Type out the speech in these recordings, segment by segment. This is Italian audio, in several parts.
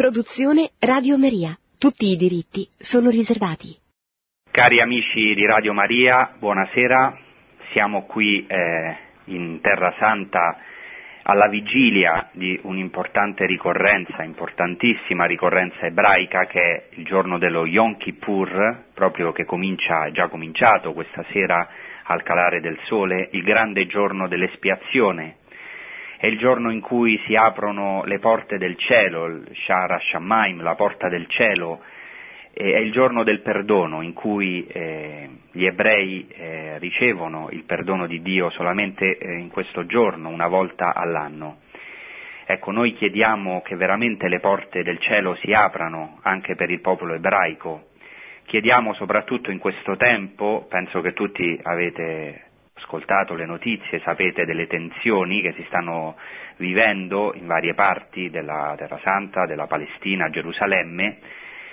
Produzione Radio Maria. Tutti i diritti sono riservati. Cari amici di Radio Maria, buonasera. Siamo qui eh, in Terra Santa alla vigilia di un'importante ricorrenza, importantissima ricorrenza ebraica che è il giorno dello Yom Kippur, proprio che comincia, è già cominciato questa sera al calare del sole, il grande giorno dell'espiazione, è il giorno in cui si aprono le porte del cielo, il Shara Shamaim, la porta del cielo, è il giorno del perdono in cui eh, gli ebrei eh, ricevono il perdono di Dio solamente eh, in questo giorno, una volta all'anno. Ecco, noi chiediamo che veramente le porte del cielo si aprano anche per il popolo ebraico. Chiediamo soprattutto in questo tempo, penso che tutti avete ascoltato le notizie, sapete delle tensioni che si stanno vivendo in varie parti della Terra Santa, della Palestina, Gerusalemme,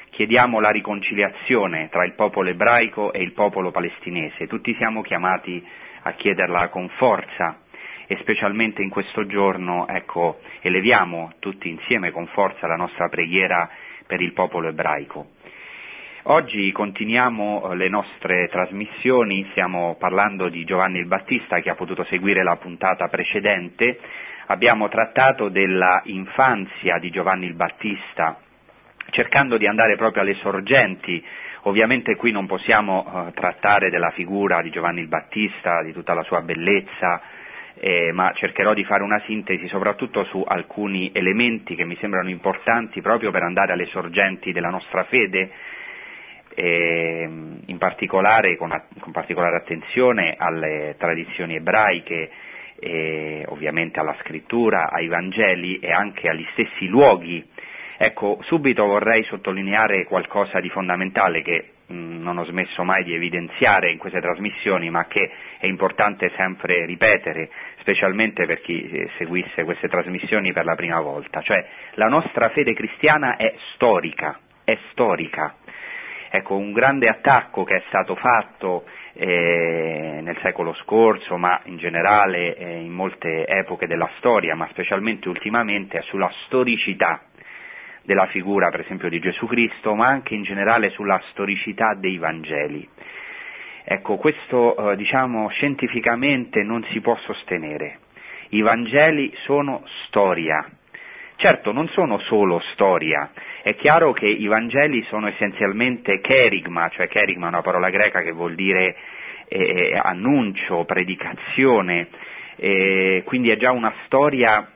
chiediamo la riconciliazione tra il popolo ebraico e il popolo palestinese. Tutti siamo chiamati a chiederla con forza e specialmente in questo giorno, ecco, eleviamo tutti insieme con forza la nostra preghiera per il popolo ebraico. Oggi continuiamo eh, le nostre trasmissioni, stiamo parlando di Giovanni il Battista che ha potuto seguire la puntata precedente, abbiamo trattato della infanzia di Giovanni il Battista, cercando di andare proprio alle sorgenti. Ovviamente qui non possiamo eh, trattare della figura di Giovanni il Battista, di tutta la sua bellezza, eh, ma cercherò di fare una sintesi soprattutto su alcuni elementi che mi sembrano importanti proprio per andare alle sorgenti della nostra fede in particolare con, con, particolare attenzione alle tradizioni ebraiche, ovviamente alla scrittura, ai Vangeli e anche agli stessi luoghi. Ecco, subito vorrei sottolineare qualcosa di fondamentale che mh, non ho smesso mai di evidenziare in queste trasmissioni, ma che è importante sempre ripetere, specialmente per chi eh, seguisse queste trasmissioni per la prima volta, cioè la nostra fede cristiana è storica, è storica, Ecco, un grande attacco che è stato fatto eh, nel secolo scorso, ma in generale eh, in molte epoche della storia, ma specialmente ultimamente, è sulla storicità della figura, per esempio, di Gesù Cristo, ma anche in generale sulla storicità dei Vangeli. Ecco, questo eh, diciamo scientificamente non si può sostenere. I Vangeli sono storia, Certo, non sono solo storia, è chiaro che i Vangeli sono essenzialmente kerigma, cioè kerigma è una parola greca che vuol dire eh, eh, annuncio, predicazione, eh, quindi è già una storia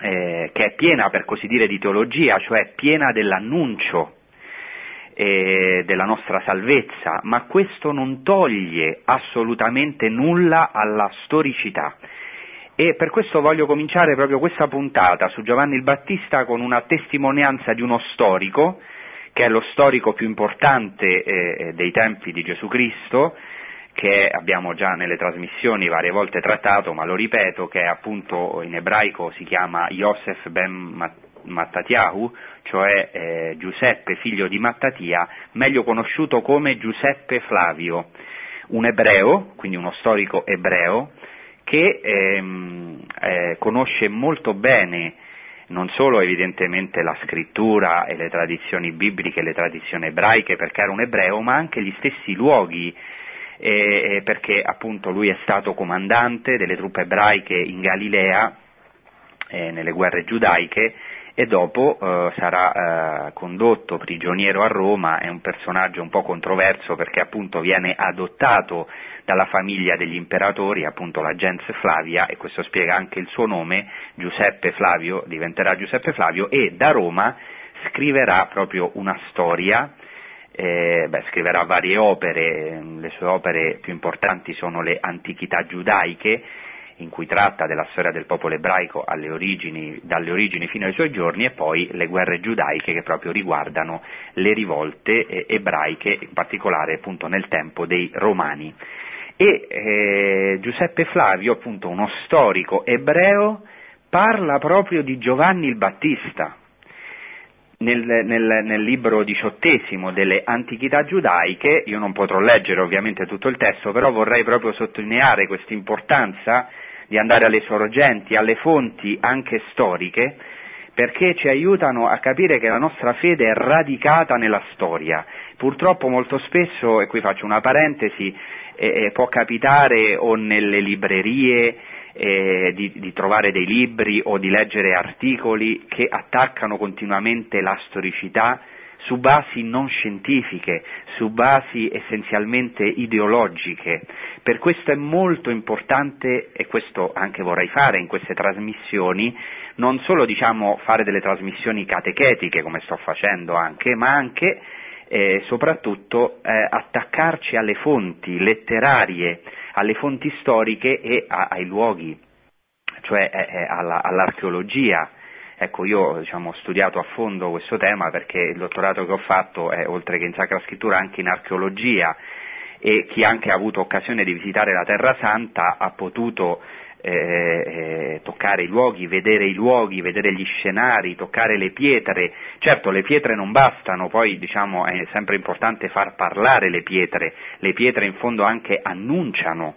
eh, che è piena, per così dire, di teologia, cioè piena dell'annuncio eh, della nostra salvezza, ma questo non toglie assolutamente nulla alla storicità e per questo voglio cominciare proprio questa puntata su Giovanni il Battista con una testimonianza di uno storico, che è lo storico più importante eh, eh dei tempi di Gesù Cristo, che abbiamo già nelle trasmissioni varie volte trattato, ma lo ripeto, che appunto in ebraico si chiama Yosef ben Mattatiahu, cioè eh, Giuseppe figlio di Mattatia, meglio conosciuto come Giuseppe Flavio, un ebreo, quindi uno storico ebreo, che ehm, eh, conosce molto bene non solo evidentemente la scrittura e le tradizioni bibliche le tradizioni ebraiche perché era un ebreo, ma anche gli stessi luoghi eh, perché appunto lui è stato comandante delle truppe ebraiche in Galilea eh, nelle guerre giudaiche e dopo eh, sarà eh, condotto prigioniero a Roma, è un personaggio un po' controverso perché appunto viene adottato dalla famiglia degli imperatori, appunto la gens Flavia, e questo spiega anche il suo nome, Giuseppe Flavio, diventerà Giuseppe Flavio, e da Roma scriverà proprio una storia, eh, beh, scriverà varie opere, le sue opere più importanti sono le Antichità giudaiche, in cui tratta della storia del popolo ebraico origini, dalle origini fino ai suoi giorni e poi le guerre giudaiche che proprio riguardano le rivolte eh, ebraiche, in particolare appunto nel tempo dei Romani. E eh, Giuseppe Flavio, appunto uno storico ebreo, parla proprio di Giovanni il Battista. Nel, nel, nel, libro diciottesimo delle antichità giudaiche, io non potrò leggere ovviamente tutto il testo, però vorrei proprio sottolineare questa importanza di andare alle sorgenti, alle fonti anche storiche, perché ci aiutano a capire che la nostra fede è radicata nella storia. Purtroppo molto spesso, e qui faccio una parentesi, eh, può capitare o nelle librerie eh, di, di, trovare dei libri o di leggere articoli che attaccano continuamente la storicità su basi non scientifiche, su basi essenzialmente ideologiche. Per questo è molto importante, e questo anche vorrei fare in queste trasmissioni, non solo diciamo, fare delle trasmissioni catechetiche, come sto facendo anche, ma anche eh, soprattutto eh, attaccarci alle fonti letterarie, alle fonti storiche e a, ai luoghi, cioè eh, eh alla, all'archeologia. Ecco, io diciamo, ho studiato a fondo questo tema perché il dottorato che ho fatto è, oltre che in Sacra Scrittura, anche in archeologia e chi anche ha avuto occasione di visitare la Terra Santa ha potuto eh, eh, toccare i luoghi, vedere i luoghi, vedere gli scenari, toccare le pietre. Certo, le pietre non bastano, poi diciamo, è sempre importante far parlare le pietre, le pietre in fondo anche annunciano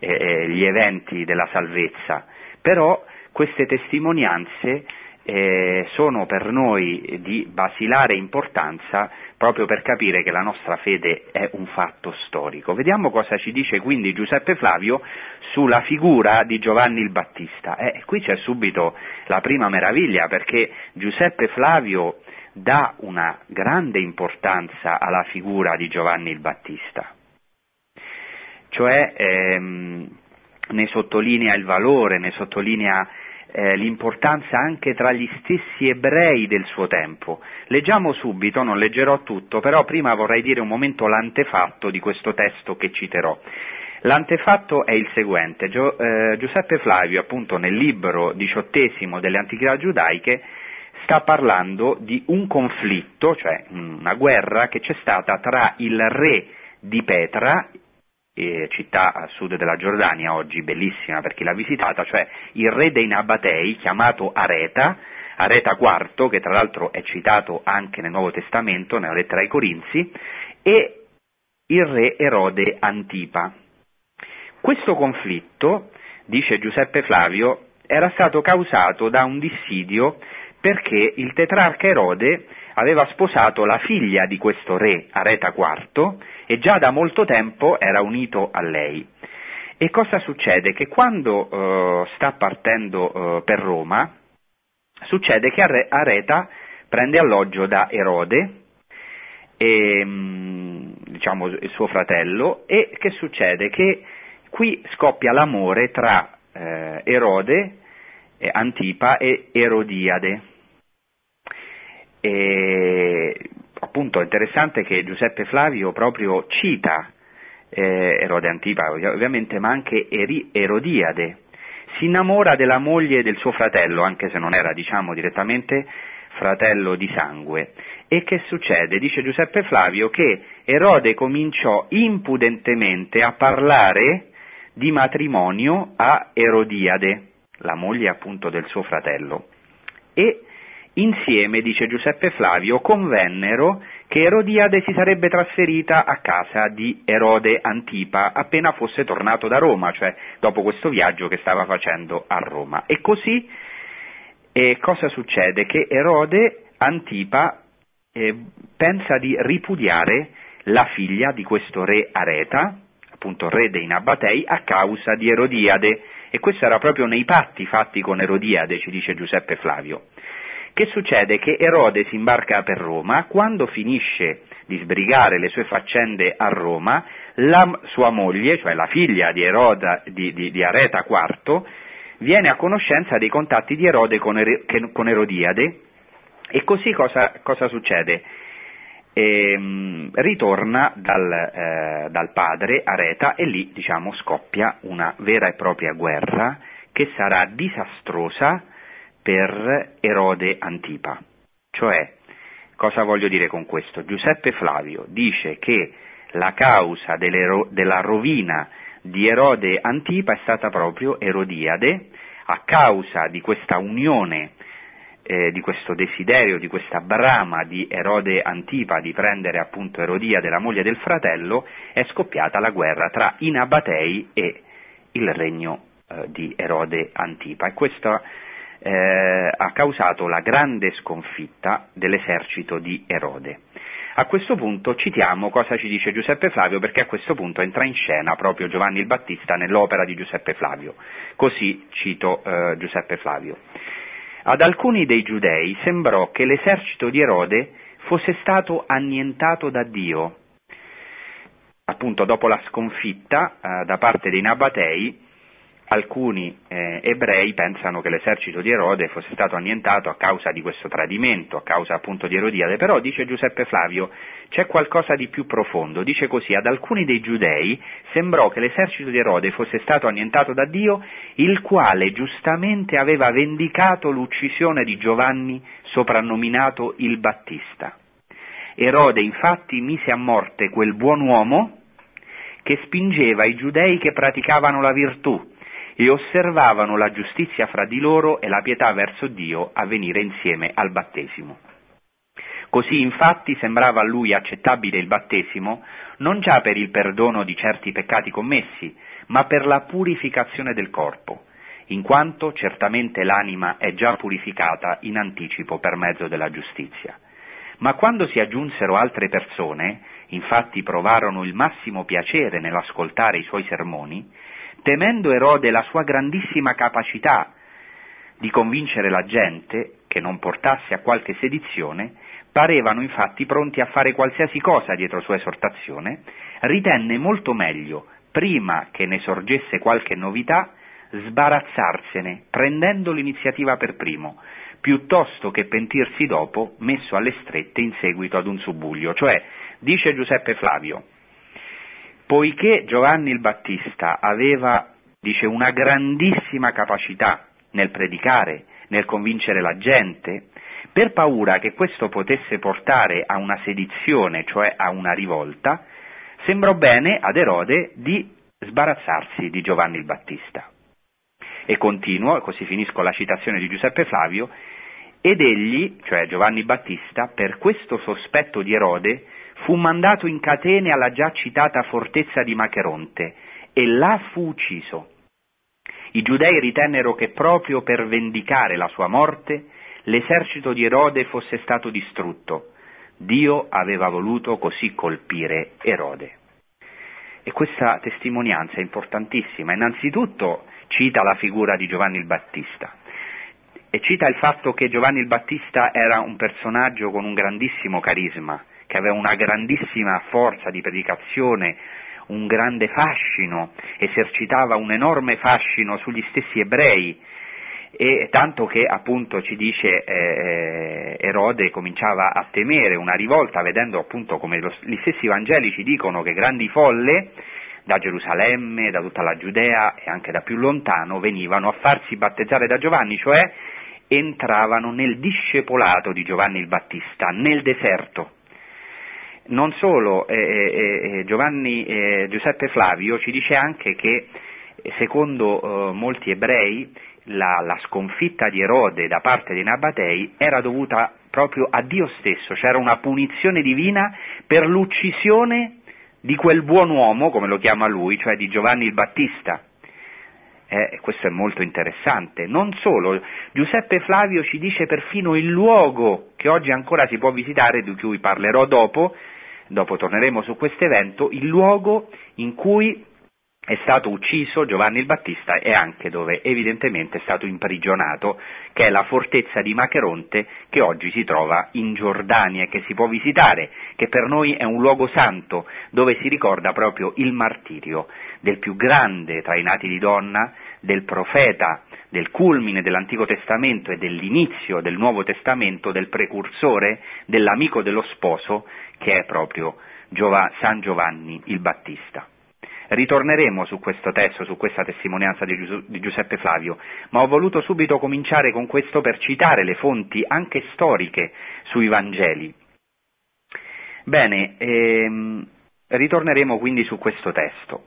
eh, eh gli eventi della salvezza, però queste testimonianze eh, sono per noi di basilare importanza proprio per capire che la nostra fede è un fatto storico. Vediamo cosa ci dice quindi Giuseppe Flavio sulla figura di Giovanni il Battista. Eh, qui c'è subito la prima meraviglia perché Giuseppe Flavio dà una grande importanza alla figura di Giovanni il Battista, cioè ehm, ne sottolinea il valore, ne sottolinea eh, l'importanza anche tra gli stessi ebrei del suo tempo. Leggiamo subito, non leggerò tutto, però prima vorrei dire un momento l'antefatto di questo testo che citerò. L'antefatto è il seguente, Gio, eh, Giuseppe Flavio appunto nel libro diciottesimo delle antichità giudaiche sta parlando di un conflitto, cioè una guerra che c'è stata tra il re di Petra, eh, città a sud della Giordania, oggi bellissima per chi l'ha visitata, cioè il re dei Nabatei, chiamato Areta, Areta IV, che tra l'altro è citato anche nel Nuovo Testamento, nella lettera ai Corinzi, e il re Erode Antipa. Questo conflitto, dice Giuseppe Flavio, era stato causato da un dissidio perché il tetrarca Erode aveva sposato la figlia di questo re, Areta IV, e già da molto tempo era unito a lei. E cosa succede? Che quando uh, sta partendo uh, per Roma, succede che Areta prende alloggio da Erode, e, mm, diciamo il suo fratello, e che succede? Che qui scoppia l'amore tra eh, Erode, eh, Antipa e Erodiade. E, appunto è interessante che Giuseppe Flavio proprio cita eh, Erode Antipa, ovviamente, ma anche Eri, Erodiade. Si innamora della moglie del suo fratello, anche se non era, diciamo, direttamente fratello di sangue. E che succede? Dice Giuseppe Flavio che Erode cominciò impudentemente a parlare di matrimonio a Erodiade, la moglie appunto del suo fratello. E Insieme, dice Giuseppe Flavio, convennero che Erodiade si sarebbe trasferita a casa di Erode Antipa appena fosse tornato da Roma, cioè dopo questo viaggio che stava facendo a Roma. E così eh, cosa succede? Che Erode Antipa eh, pensa di ripudiare la figlia di questo re Areta, appunto re dei Nabatei, a causa di Erodiade. E questo era proprio nei patti fatti con Erodiade, ci dice Giuseppe Flavio. Che succede? Che Erode si imbarca per Roma, quando finisce di sbrigare le sue faccende a Roma, la sua moglie, cioè la figlia di, Eroda, di, di, di Areta IV, viene a conoscenza dei contatti di Erode con, er, con Erodiade e così cosa, cosa succede? E, ritorna dal, eh, dal, padre Areta e lì diciamo, scoppia una vera e propria guerra che sarà disastrosa per Erode Antipa. Cioè, cosa voglio dire con questo? Giuseppe Flavio dice che la causa della rovina di Erode Antipa è stata proprio Erodiade, a causa di questa unione, eh, di questo desiderio, di questa brama di Erode Antipa di prendere appunto Erodiade, la moglie del fratello, è scoppiata la guerra tra i Nabatei e il regno eh, di Erode Antipa. E questo eh, ha causato la grande sconfitta dell'esercito di Erode. A questo punto citiamo cosa ci dice Giuseppe Flavio perché a questo punto entra in scena proprio Giovanni il Battista nell'opera di Giuseppe Flavio. Così cito eh, Giuseppe Flavio. Ad alcuni dei giudei sembrò che l'esercito di Erode fosse stato annientato da Dio. Appunto dopo la sconfitta eh, da parte dei Nabatei, alcuni eh, ebrei pensano che l'esercito di Erode fosse stato annientato a causa di questo tradimento, a causa appunto di Erodiade, però dice Giuseppe Flavio c'è qualcosa di più profondo, dice così ad alcuni dei giudei sembrò che l'esercito di Erode fosse stato annientato da Dio, il quale giustamente aveva vendicato l'uccisione di Giovanni soprannominato il Battista. Erode infatti mise a morte quel buon uomo che spingeva i giudei che praticavano la virtù e osservavano la giustizia fra di loro e la pietà verso Dio a venire insieme al battesimo. Così infatti sembrava a lui accettabile il battesimo non già per il perdono di certi peccati commessi, ma per la purificazione del corpo, in quanto certamente l'anima è già purificata in anticipo per mezzo della giustizia. Ma quando si aggiunsero altre persone, infatti provarono il massimo piacere nell'ascoltare i suoi sermoni, temendo Erode la sua grandissima capacità di convincere la gente che non portasse a qualche sedizione, parevano infatti pronti a fare qualsiasi cosa dietro sua esortazione, ritenne molto meglio, prima che ne sorgesse qualche novità, sbarazzarsene, prendendo l'iniziativa per primo, piuttosto che pentirsi dopo, messo alle strette in seguito ad un subbuglio. Cioè, dice Giuseppe Flavio, poiché Giovanni il Battista aveva, dice, una grandissima capacità nel predicare, nel convincere la gente, per paura che questo potesse portare a una sedizione, cioè a una rivolta, sembrò bene ad Erode di sbarazzarsi di Giovanni il Battista. E continuo, così finisco la citazione di Giuseppe Flavio, ed egli, cioè Giovanni Battista, per questo sospetto di Erode, fu mandato in catene alla già citata fortezza di Macheronte e là fu ucciso. I giudei ritennero che proprio per vendicare la sua morte l'esercito di Erode fosse stato distrutto. Dio aveva voluto così colpire Erode. E questa testimonianza è importantissima. Innanzitutto cita la figura di Giovanni il Battista e cita il fatto che Giovanni il Battista era un personaggio con un grandissimo carisma, che aveva una grandissima forza di predicazione, un grande fascino, esercitava un enorme fascino sugli stessi ebrei, e tanto che appunto ci dice eh, Erode cominciava a temere una rivolta vedendo appunto come lo, gli stessi Vangeli ci dicono che grandi folle da Gerusalemme, da tutta la Giudea e anche da più lontano venivano a farsi battezzare da Giovanni, cioè entravano nel discepolato di Giovanni il Battista, nel deserto non solo, eh, eh, eh Giovanni, Giuseppe Flavio ci dice anche che secondo molti ebrei la, la, sconfitta di Erode da parte dei Nabatei era dovuta proprio a Dio stesso, c'era una punizione divina per l'uccisione di quel buon uomo, come lo chiama lui, cioè di Giovanni il Battista. Eh, questo è molto interessante. Non solo, Giuseppe Flavio ci dice perfino il luogo che oggi ancora si può visitare, di cui parlerò dopo, dopo torneremo su questo evento, il luogo in cui è stato ucciso Giovanni il Battista e anche dove evidentemente è stato imprigionato, che è la fortezza di Macheronte che oggi si trova in Giordania e che si può visitare, che per noi è un luogo santo dove si ricorda proprio il martirio del più grande tra i nati di donna, del profeta, del culmine dell'Antico Testamento e dell'inizio del Nuovo Testamento, del precursore, dell'amico dello sposo, che è proprio San Giovanni il Battista. Ritorneremo su questo testo, su questa testimonianza di, Gius- di, Giuseppe Flavio, ma ho voluto subito cominciare con questo per citare le fonti anche storiche sui Vangeli. Bene, ehm, ritorneremo quindi su questo testo.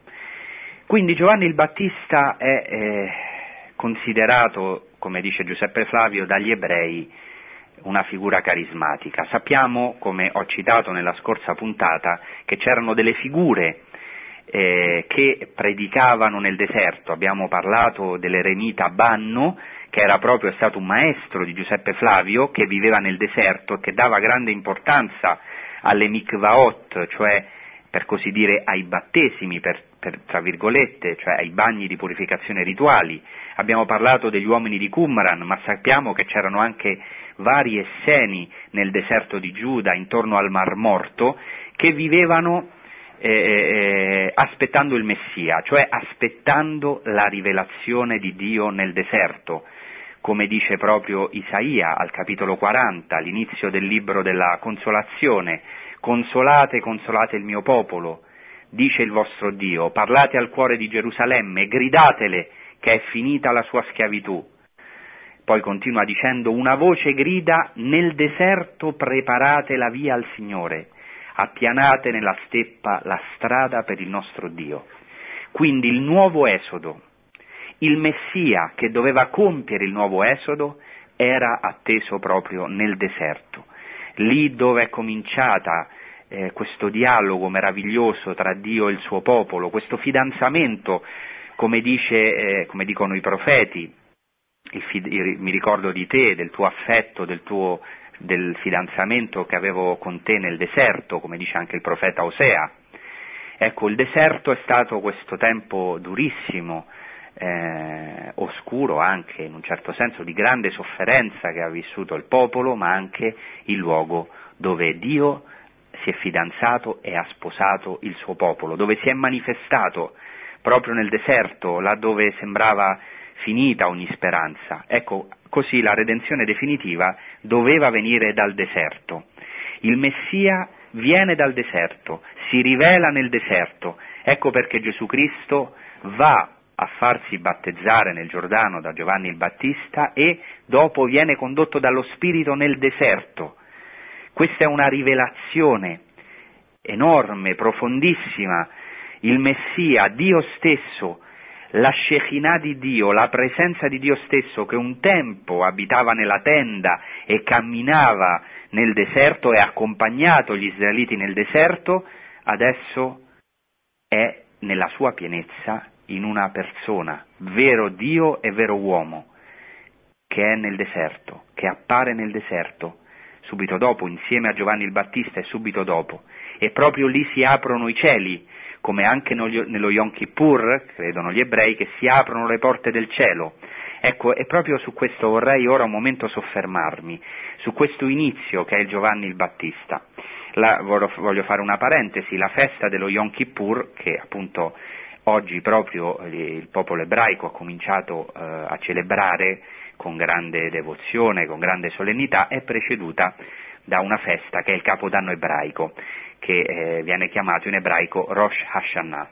Quindi Giovanni il Battista è eh, considerato, come dice Giuseppe Flavio, dagli ebrei una figura carismatica. Sappiamo, come ho citato nella scorsa puntata, che c'erano delle figure eh, che predicavano nel deserto. Abbiamo parlato dell'eremita Banno, che era proprio stato un maestro di Giuseppe Flavio, che viveva nel deserto e che dava grande importanza alle mikvaot, cioè per così dire ai battesimi, per, per, tra virgolette, cioè ai bagni di purificazione rituali. Abbiamo parlato degli uomini di Qumran, ma sappiamo che c'erano anche vari esseni nel deserto di Giuda, intorno al Mar Morto, che vivevano eh, eh, aspettando il Messia, cioè aspettando la rivelazione di Dio nel deserto, come dice proprio Isaia al capitolo 40, all'inizio del libro della consolazione, consolate, consolate il mio popolo, dice il vostro Dio, parlate al cuore di Gerusalemme, gridatele che è finita la sua schiavitù. Poi continua dicendo, una voce grida, nel deserto preparate la via al Signore, appianate nella steppa la strada per il nostro Dio. Quindi il nuovo esodo, il Messia che doveva compiere il nuovo esodo, era atteso proprio nel deserto, lì dove è cominciata eh, questo dialogo meraviglioso tra Dio e il suo popolo, questo fidanzamento, come, dice, eh, come dicono i profeti, fid- mi ricordo di te, del tuo affetto, del tuo del fidanzamento che avevo con te nel deserto, come dice anche il profeta Osea. Ecco, il deserto è stato questo tempo durissimo, eh, oscuro anche in un certo senso, di grande sofferenza che ha vissuto il popolo, ma anche il luogo dove Dio si è fidanzato e ha sposato il suo popolo, dove si è manifestato proprio nel deserto, là dove sembrava finita ogni speranza. Ecco, così la redenzione definitiva doveva venire dal deserto. Il Messia viene dal deserto, si rivela nel deserto. Ecco perché Gesù Cristo va a farsi battezzare nel Giordano da Giovanni il Battista e dopo viene condotto dallo Spirito nel deserto. Questa è una rivelazione enorme, profondissima. Il Messia, Dio stesso, la Shekinah di Dio, la presenza di Dio stesso che un tempo abitava nella tenda e camminava nel deserto e ha accompagnato gli israeliti nel deserto, adesso è nella sua pienezza in una persona, vero Dio e vero uomo, che è nel deserto, che appare nel deserto, subito dopo, insieme a Giovanni il Battista e subito dopo, e proprio lì si aprono i cieli, come anche nello Yom Kippur, credono gli ebrei, che si aprono le porte del cielo. Ecco, e proprio su questo vorrei ora un momento soffermarmi, su questo inizio che è il Giovanni il Battista. La, voglio fare una parentesi, la festa dello Yom Kippur, che appunto oggi proprio il popolo ebraico ha cominciato eh, a celebrare con grande devozione, con grande solennità, è preceduta da una festa che è il Capodanno ebraico che eh, viene chiamato in ebraico Rosh Hashanah.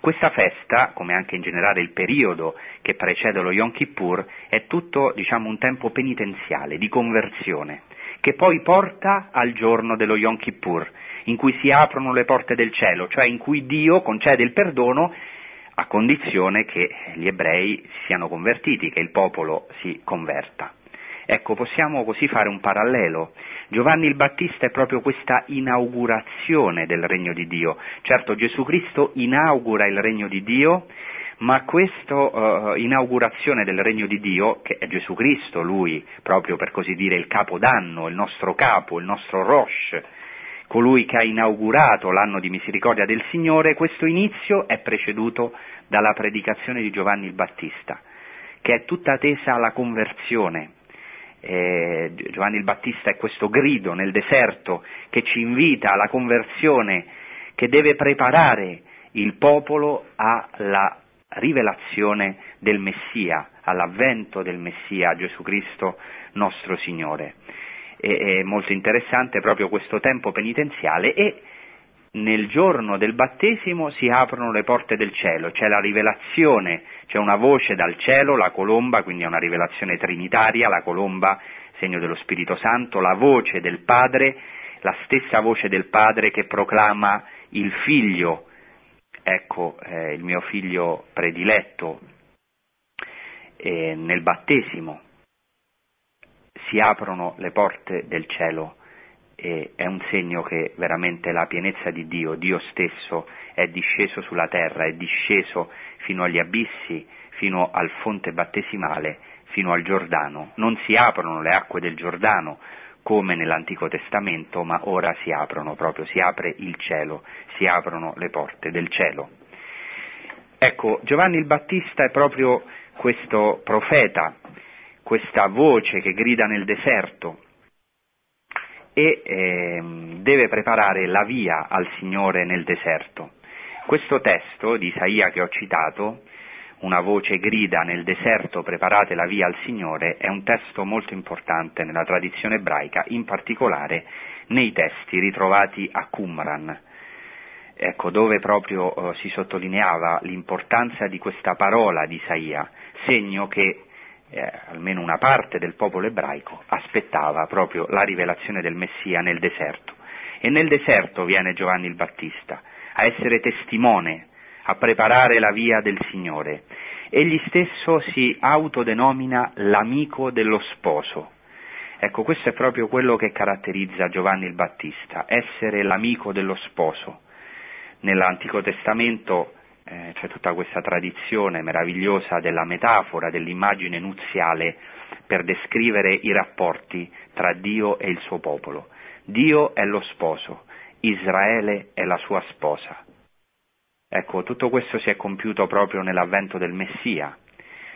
Questa festa, come anche in generale il periodo che precede lo Yom Kippur, è tutto diciamo, un tempo penitenziale, di conversione, che poi porta al giorno dello Yom Kippur, in cui si aprono le porte del cielo, cioè in cui Dio concede il perdono a condizione che gli ebrei si siano convertiti, che il popolo si converta. Ecco, possiamo così fare un parallelo. Giovanni il Battista è proprio questa inaugurazione del regno di Dio. Certo, Gesù Cristo inaugura il regno di Dio, ma questa uh, inaugurazione del regno di Dio, che è Gesù Cristo, lui, proprio per così dire il capodanno, il nostro capo, il nostro Rosh, colui che ha inaugurato l'anno di misericordia del Signore, questo inizio è preceduto dalla predicazione di Giovanni il Battista, che è tutta tesa alla conversione, eh, Giovanni il Battista è questo grido nel deserto che ci invita alla conversione, che deve preparare il popolo alla rivelazione del Messia, all'avvento del Messia, Gesù Cristo nostro Signore. E, è molto interessante proprio questo tempo penitenziale e nel giorno del battesimo si aprono le porte del cielo, c'è la rivelazione, c'è una voce dal cielo, la colomba, quindi è una rivelazione trinitaria, la colomba segno dello Spirito Santo, la voce del Padre, la stessa voce del Padre che proclama il figlio, ecco eh, il mio figlio prediletto, eh, nel battesimo si aprono le porte del cielo e è un segno che veramente la pienezza di Dio, Dio stesso, è disceso sulla terra, è disceso fino agli abissi, fino al fonte battesimale, fino al Giordano. Non si aprono le acque del Giordano come nell'Antico Testamento, ma ora si aprono proprio, si apre il cielo, si aprono le porte del cielo. Ecco, Giovanni il Battista è proprio questo profeta, questa voce che grida nel deserto e eh, deve preparare la via al Signore nel deserto. Questo testo di Isaia che ho citato, una voce grida nel deserto preparate la via al Signore, è un testo molto importante nella tradizione ebraica, in particolare nei testi ritrovati a Qumran, ecco, dove proprio eh, si sottolineava l'importanza di questa parola di Isaia, segno che eh, almeno una parte del popolo ebraico aspettava proprio la rivelazione del Messia nel deserto. E nel deserto viene Giovanni il Battista a essere testimone, a preparare la via del Signore. Egli stesso si autodenomina l'amico dello sposo. Ecco, questo è proprio quello che caratterizza Giovanni il Battista, essere l'amico dello sposo. Nell'Antico Testamento eh, c'è tutta questa tradizione meravigliosa della metafora, dell'immagine nuziale per descrivere i rapporti tra Dio e il suo popolo. Dio è lo sposo, Israele è la sua sposa. Ecco, tutto questo si è compiuto proprio nell'avvento del Messia.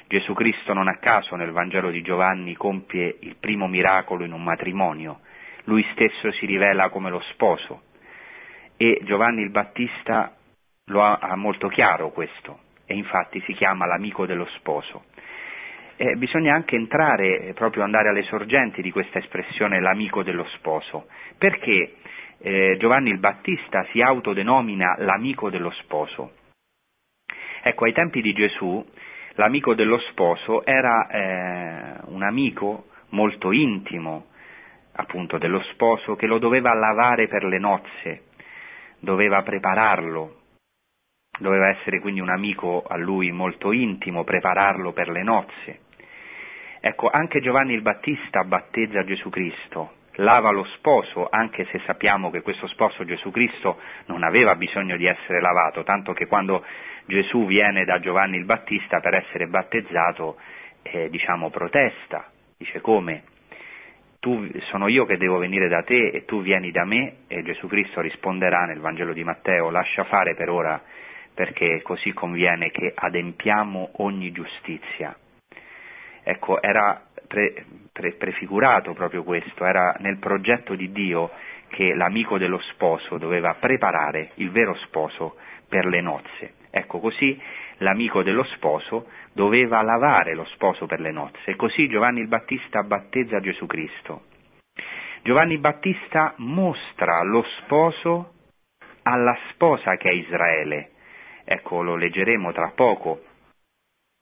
Gesù Cristo non a caso nel Vangelo di Giovanni compie il primo miracolo in un matrimonio, lui stesso si rivela come lo sposo e Giovanni il Battista lo ha, ha molto chiaro questo e infatti si chiama l'amico dello sposo. Eh, bisogna anche entrare, proprio andare alle sorgenti di questa espressione l'amico dello sposo, perché eh, Giovanni il Battista si autodenomina l'amico dello sposo. Ecco, ai tempi di Gesù l'amico dello sposo era eh, un amico molto intimo, appunto, dello sposo che lo doveva lavare per le nozze, doveva prepararlo, doveva essere quindi un amico a lui molto intimo, prepararlo per le nozze. Ecco, anche Giovanni il Battista battezza Gesù Cristo, lava lo sposo, anche se sappiamo che questo sposo Gesù Cristo non aveva bisogno di essere lavato, tanto che quando Gesù viene da Giovanni il Battista per essere battezzato, eh, diciamo, protesta, dice come? Tu, sono io che devo venire da te e tu vieni da me e Gesù Cristo risponderà nel Vangelo di Matteo, lascia fare per ora perché così conviene che adempiamo ogni giustizia. Ecco, era pre, pre, prefigurato proprio questo, era nel progetto di Dio che l'amico dello sposo doveva preparare il vero sposo per le nozze. Ecco, così l'amico dello sposo doveva lavare lo sposo per le nozze. Così Giovanni il Battista battezza Gesù Cristo. Giovanni Battista mostra lo sposo alla sposa che è Israele, Ecco, lo leggeremo tra poco,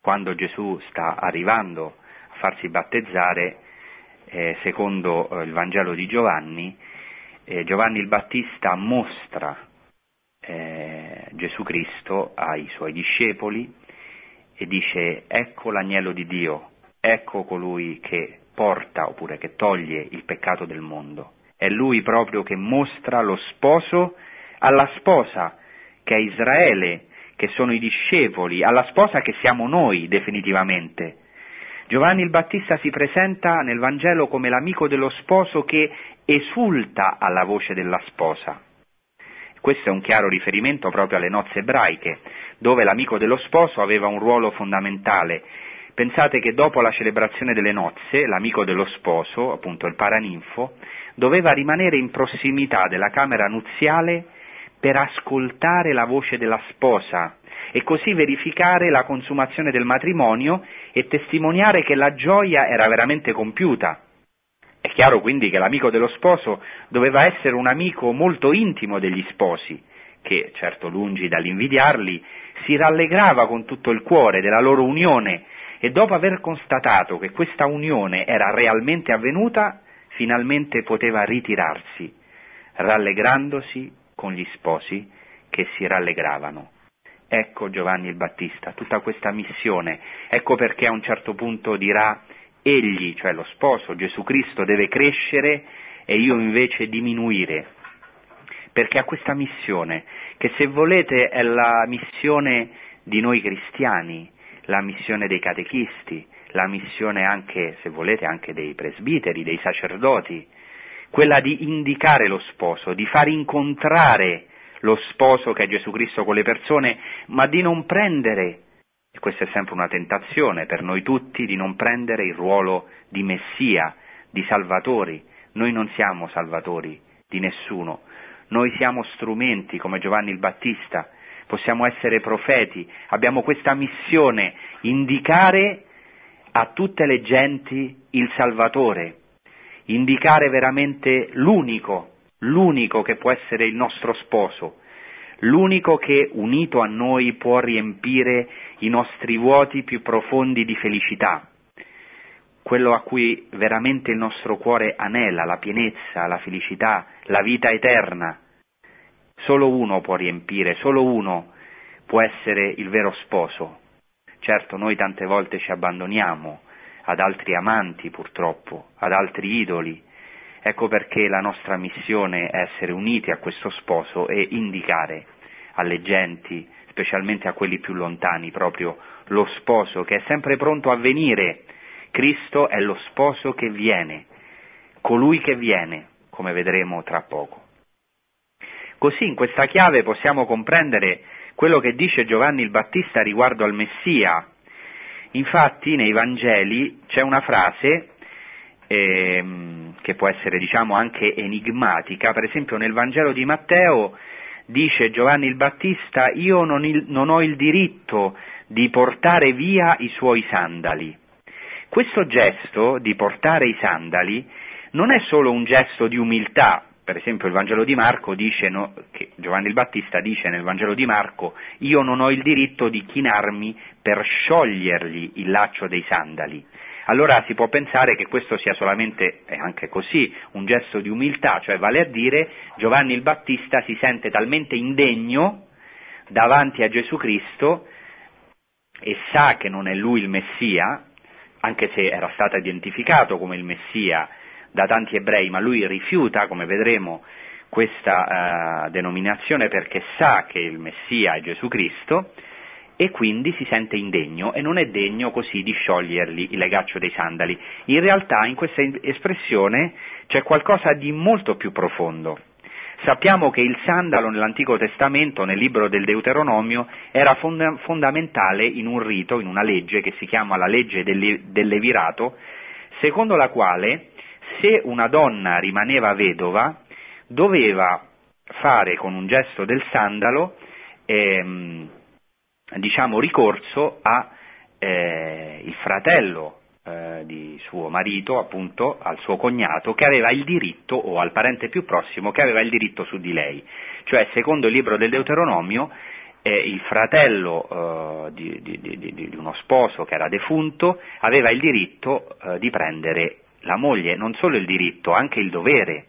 quando Gesù sta arrivando a farsi battezzare, eh, secondo eh, il Vangelo di Giovanni, eh, Giovanni il Battista mostra eh, Gesù Cristo ai suoi discepoli e dice ecco l'agnello di Dio, ecco colui che porta oppure che toglie il peccato del mondo. È lui proprio che mostra lo sposo alla sposa, che è Israele, che sono i discepoli, alla sposa che siamo noi definitivamente. Giovanni il Battista si presenta nel Vangelo come l'amico dello sposo che esulta alla voce della sposa. Questo è un chiaro riferimento proprio alle nozze ebraiche, dove l'amico dello sposo aveva un ruolo fondamentale. Pensate che dopo la celebrazione delle nozze, l'amico dello sposo, appunto il paraninfo, doveva rimanere in prossimità della camera nuziale per ascoltare la voce della sposa e così verificare la consumazione del matrimonio e testimoniare che la gioia era veramente compiuta. È chiaro quindi che l'amico dello sposo doveva essere un amico molto intimo degli sposi, che, certo lungi dall'invidiarli, si rallegrava con tutto il cuore della loro unione e dopo aver constatato che questa unione era realmente avvenuta, finalmente poteva ritirarsi, rallegrandosi con gli sposi che si rallegravano. Ecco Giovanni il Battista, tutta questa missione. Ecco perché a un certo punto dirà egli, cioè lo sposo, Gesù Cristo, deve crescere e io invece diminuire, perché ha questa missione, che se volete è la missione di noi cristiani, la missione dei catechisti, la missione anche, se volete, anche dei presbiteri, dei sacerdoti, quella di indicare lo sposo, di far incontrare lo sposo che è Gesù Cristo con le persone, ma di non prendere, e questa è sempre una tentazione per noi tutti, di non prendere il ruolo di Messia, di Salvatori. Noi non siamo Salvatori di nessuno, noi siamo strumenti come Giovanni il Battista, possiamo essere profeti, abbiamo questa missione, indicare a tutte le genti il Salvatore, indicare veramente l'unico, l'unico che può essere il nostro sposo, l'unico che unito a noi può riempire i nostri vuoti più profondi di felicità, quello a cui veramente il nostro cuore anela, la pienezza, la felicità, la vita eterna. Solo uno può riempire, solo uno può essere il vero sposo. Certo, noi tante volte ci abbandoniamo ad altri amanti purtroppo, ad altri idoli. Ecco perché la nostra missione è essere uniti a questo sposo e indicare alle genti, specialmente a quelli più lontani, proprio lo sposo che è sempre pronto a venire. Cristo è lo sposo che viene, colui che viene, come vedremo tra poco. Così in questa chiave possiamo comprendere quello che dice Giovanni il Battista riguardo al Messia. Infatti nei Vangeli c'è una frase ehm, che può essere diciamo anche enigmatica, per esempio nel Vangelo di Matteo dice Giovanni il Battista io non, il, non ho il diritto di portare via i suoi sandali. Questo gesto di portare i sandali non è solo un gesto di umiltà, per esempio il Vangelo di Marco dice, no, Giovanni il Battista dice nel Vangelo di Marco, io non ho il diritto di chinarmi per sciogliergli il laccio dei sandali. Allora si può pensare che questo sia solamente, e anche così, un gesto di umiltà, cioè vale a dire Giovanni il Battista si sente talmente indegno davanti a Gesù Cristo e sa che non è lui il Messia, anche se era stato identificato come il Messia da tanti ebrei, ma lui rifiuta, come vedremo, questa uh, denominazione perché sa che il Messia è Gesù Cristo e quindi si sente indegno e non è degno così di sciogliergli il legaccio dei sandali. In realtà in questa espressione c'è qualcosa di molto più profondo. Sappiamo che il sandalo nell'Antico Testamento, nel libro del Deuteronomio, era fonda- fondamentale in un rito, in una legge che si chiama la legge del, del Levirato, secondo la quale se una donna rimaneva vedova, doveva fare con un gesto del sandalo, ehm, diciamo, ricorso al eh, fratello eh, di suo marito, appunto, al suo cognato, che aveva il diritto, o al parente più prossimo, che aveva il diritto su di lei. Cioè, secondo il libro del Deuteronomio, eh, il fratello eh, di, di, di, di, uno sposo che era defunto aveva il diritto eh, di prendere la moglie non solo il diritto, anche il dovere,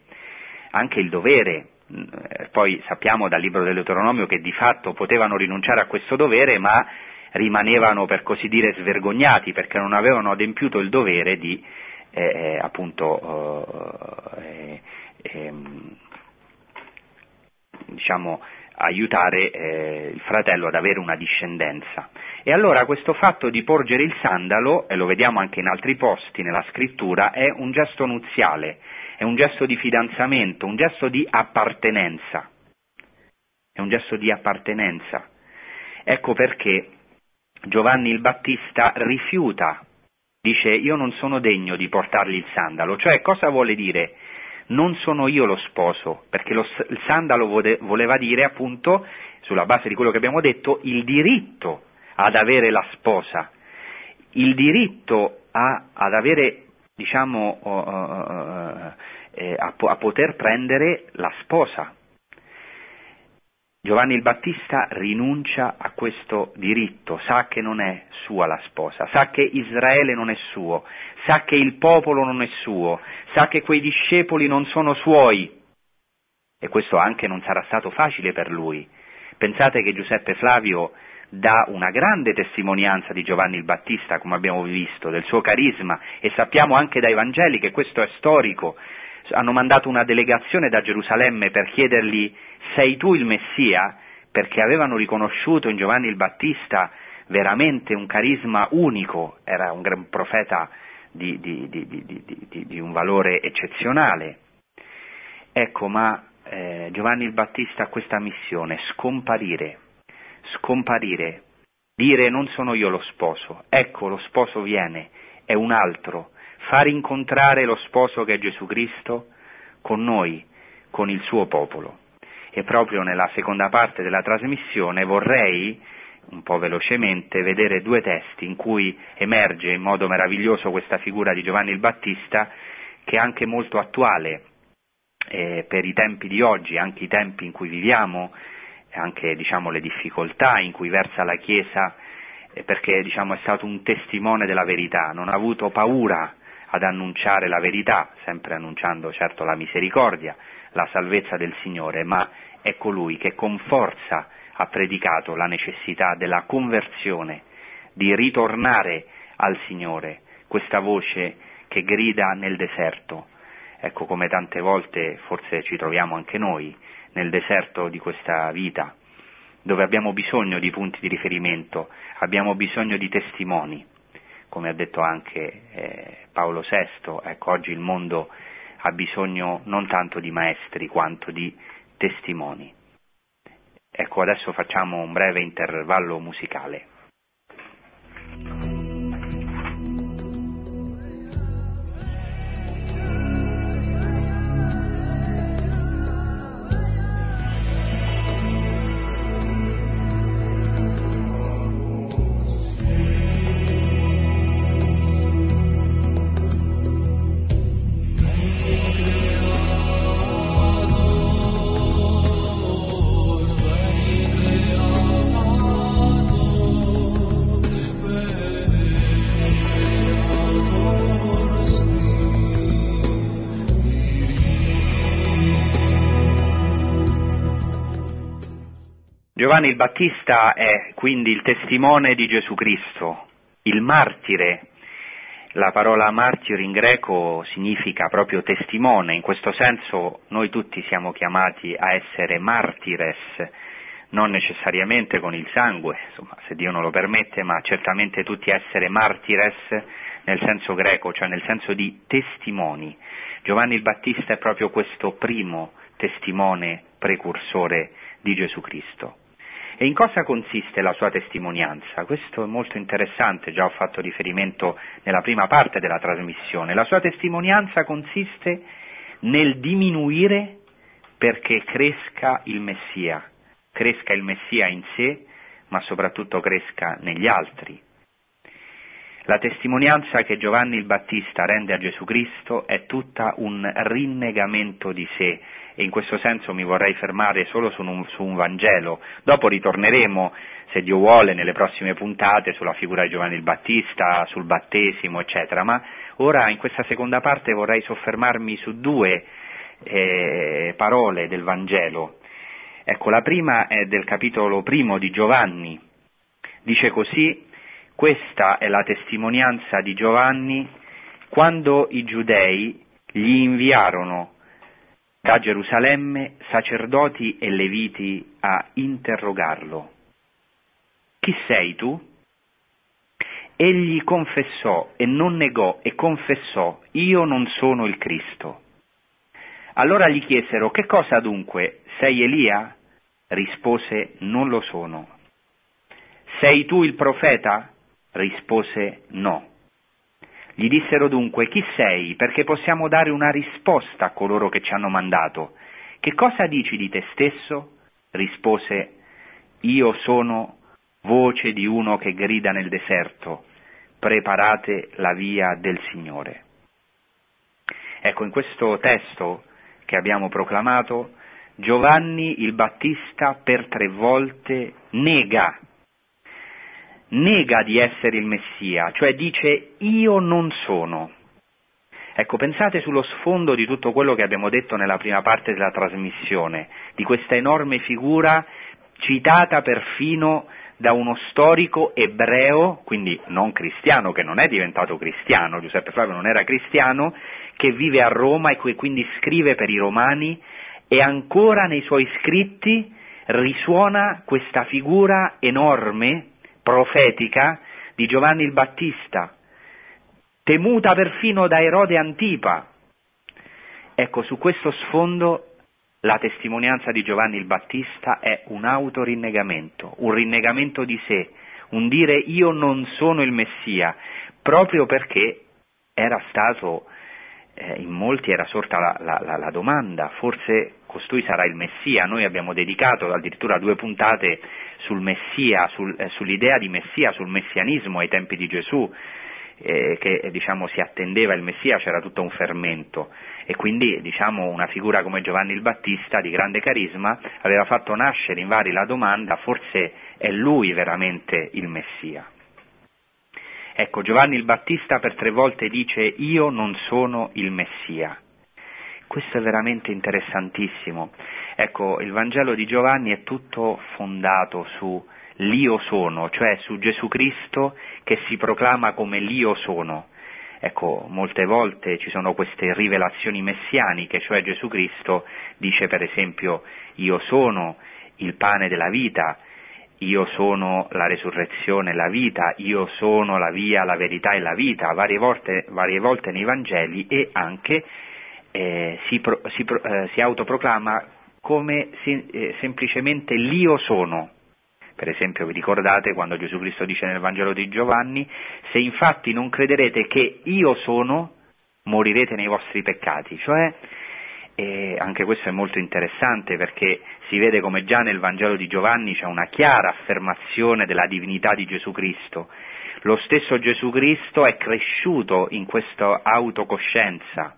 anche il dovere. Eh, poi sappiamo dal libro dell'Euteronomio che di fatto potevano rinunciare a questo dovere, ma rimanevano per così dire svergognati perché non avevano adempiuto il dovere di eh, eh appunto eh, ehm, diciamo, aiutare eh, il fratello ad avere una discendenza. E allora questo fatto di porgere il sandalo, e lo vediamo anche in altri posti nella scrittura, è un gesto nuziale, è un gesto di fidanzamento, un gesto di appartenenza. È un gesto di appartenenza. Ecco perché Giovanni il Battista rifiuta, dice io non sono degno di portargli il sandalo, cioè cosa vuole dire? non sono io lo sposo, perché lo, il sandalo voleva dire appunto, sulla base di quello che abbiamo detto, il diritto ad avere la sposa, il diritto a, ad avere, diciamo, uh, uh, uh, a, a poter prendere la sposa. Giovanni il Battista rinuncia a questo diritto, sa che non è sua la sposa, sa che Israele non è suo, sa che il popolo non è suo, sa che quei discepoli non sono suoi. E questo anche non sarà stato facile per lui. Pensate che Giuseppe Flavio dà una grande testimonianza di Giovanni il Battista, come abbiamo visto, del suo carisma e sappiamo anche dai Vangeli che questo è storico. hanno mandato una delegazione da Gerusalemme per chiedergli sei tu il Messia, perché avevano riconosciuto in Giovanni il Battista veramente un carisma unico, era un gran profeta di, di, di, di un valore eccezionale. Ecco, ma eh, Giovanni il Battista ha questa missione, scomparire, scomparire, dire non sono io lo sposo, ecco lo sposo viene, è un altro, far incontrare lo sposo che è Gesù Cristo con noi, con il suo popolo. E proprio nella seconda parte della trasmissione vorrei, un po' velocemente, vedere due testi in cui emerge in modo meraviglioso questa figura di Giovanni il Battista, che è anche molto attuale eh, per i tempi di oggi, anche i tempi in cui viviamo, anche diciamo, le difficoltà in cui versa la Chiesa, eh, perché diciamo, è stato un testimone della verità, non ha avuto paura ad annunciare la verità, sempre annunciando certo la misericordia, la salvezza del Signore, ma è colui che con forza ha predicato la necessità della conversione, di ritornare al Signore, questa voce che grida nel deserto. Ecco come tante volte forse ci troviamo anche noi nel deserto di questa vita, dove abbiamo bisogno di punti di riferimento, abbiamo bisogno di testimoni come ha detto anche eh, Paolo VI, ecco, oggi il mondo ha bisogno non tanto di maestri quanto di testimoni. Ecco, adesso facciamo un breve intervallo musicale. Giovanni il Battista è quindi il testimone di Gesù Cristo, il martire. La parola martire in greco significa proprio testimone, in questo senso noi tutti siamo chiamati a essere martires, non necessariamente con il sangue, insomma, se Dio non lo permette, ma certamente tutti essere martires nel senso greco, cioè nel senso di testimoni. Giovanni il Battista è proprio questo primo testimone precursore di Gesù Cristo. E in cosa consiste la sua testimonianza? Questo è molto interessante, già ho fatto riferimento nella prima parte della trasmissione. La sua testimonianza consiste nel diminuire perché cresca il Messia, cresca il Messia in sé, ma soprattutto cresca negli altri. La testimonianza che Giovanni il Battista rende a Gesù Cristo è tutta un rinnegamento di sé, e in questo senso mi vorrei fermare solo su un, su un Vangelo. Dopo ritorneremo, se Dio vuole, nelle prossime puntate sulla figura di Giovanni il Battista, sul battesimo, eccetera, ma ora in questa seconda parte vorrei soffermarmi su due eh, parole del Vangelo. Ecco, la prima è del capitolo primo di Giovanni. Dice così, questa è la testimonianza di Giovanni quando i giudei gli inviarono da Gerusalemme sacerdoti e leviti a interrogarlo. Chi sei tu? Egli confessò e non negò e confessò, io non sono il Cristo. Allora gli chiesero, che cosa dunque? Sei Elia? Rispose, non lo sono. Sei tu il profeta? Rispose, no. Gli dissero dunque, chi sei? Perché possiamo dare una risposta a coloro che ci hanno mandato. Che cosa dici di te stesso? Rispose, io sono voce di uno che grida nel deserto, preparate la via del Signore. Ecco, in questo testo che abbiamo proclamato, Giovanni il Battista per tre volte nega nega di essere il Messia, cioè dice io non sono. Ecco, pensate sullo sfondo di tutto quello che abbiamo detto nella prima parte della trasmissione, di questa enorme figura citata perfino da uno storico ebreo, quindi non cristiano, che non è diventato cristiano, Giuseppe Flavio non era cristiano, che vive a Roma e quindi scrive per i romani e ancora nei suoi scritti risuona questa figura enorme, profetica, di Giovanni il Battista, temuta perfino da Erode Antipa. Ecco, su questo sfondo la testimonianza di Giovanni il Battista è un autorinnegamento, un rinnegamento di sé, un dire io non sono il Messia, proprio perché era stato, eh, in molti era sorta la, la, la, la, domanda, forse costui sarà il Messia, noi abbiamo dedicato addirittura due puntate sul Messia, sul, eh, sull'idea di Messia, sul messianismo ai tempi di Gesù, eh, che diciamo, si attendeva il Messia, c'era tutto un fermento e quindi diciamo, una figura come Giovanni il Battista di grande carisma aveva fatto nascere in vari la domanda forse è lui veramente il Messia. Ecco, Giovanni il Battista per tre volte dice io non sono il Messia. Questo è veramente interessantissimo. Ecco, il Vangelo di Giovanni è tutto fondato su l'io sono, cioè su Gesù Cristo che si proclama come l'io sono. Ecco, molte volte ci sono queste rivelazioni messianiche, cioè Gesù Cristo dice per esempio io sono il pane della vita, io sono la resurrezione la vita, io sono la via, la verità e la vita, varie volte, varie volte nei Vangeli e anche eh, si, pro, si, eh, si, autoproclama come si, eh, semplicemente l'io sono, per esempio vi ricordate quando Gesù Cristo dice nel Vangelo di Giovanni, se infatti non crederete che io sono, morirete nei vostri peccati. Cioè, eh, anche questo è molto interessante perché si vede come già nel Vangelo di Giovanni c'è una chiara affermazione della divinità di Gesù Cristo. Lo stesso Gesù Cristo è cresciuto in questa autocoscienza.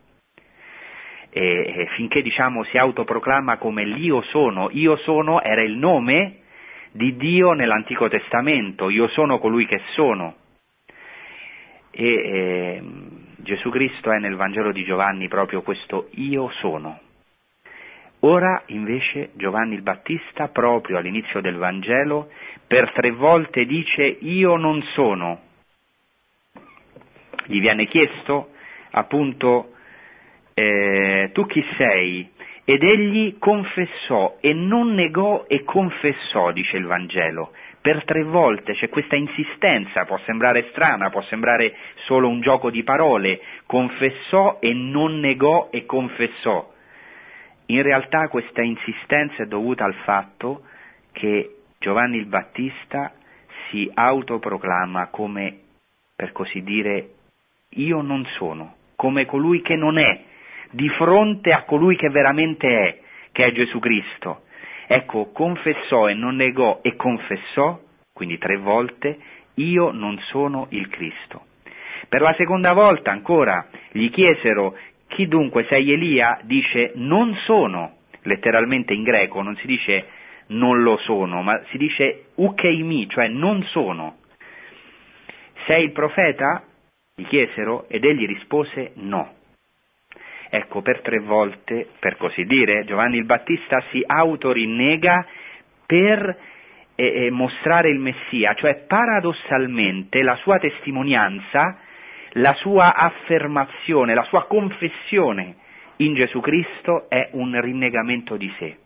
E, e finché diciamo si autoproclama come l'io sono, io sono era il nome di Dio nell'Antico Testamento, io sono colui che sono. E eh, Gesù Cristo è nel Vangelo di Giovanni proprio questo io sono. Ora invece Giovanni il Battista, proprio all'inizio del Vangelo, per tre volte dice io non sono. Gli viene chiesto appunto eh, tu chi sei? Ed egli confessò e non negò e confessò, dice il Vangelo. Per tre volte c'è questa insistenza, può sembrare strana, può sembrare solo un gioco di parole, confessò e non negò e confessò. In realtà questa insistenza è dovuta al fatto che Giovanni il Battista si autoproclama come, per così dire, io non sono, come colui che non è, di fronte a colui che veramente è, che è Gesù Cristo. Ecco, confessò e non negò e confessò, quindi tre volte, io non sono il Cristo. Per la seconda volta ancora gli chiesero chi dunque sei Elia? Dice non sono, letteralmente in greco non si dice non lo sono, ma si dice ukeimi, cioè non sono. Sei il profeta? Gli chiesero ed egli rispose no. Ecco, per tre volte, per così dire, Giovanni il Battista si autorinnega per eh, eh, mostrare il Messia, cioè paradossalmente la sua testimonianza, la sua affermazione, la sua confessione in Gesù Cristo è un rinnegamento di sé.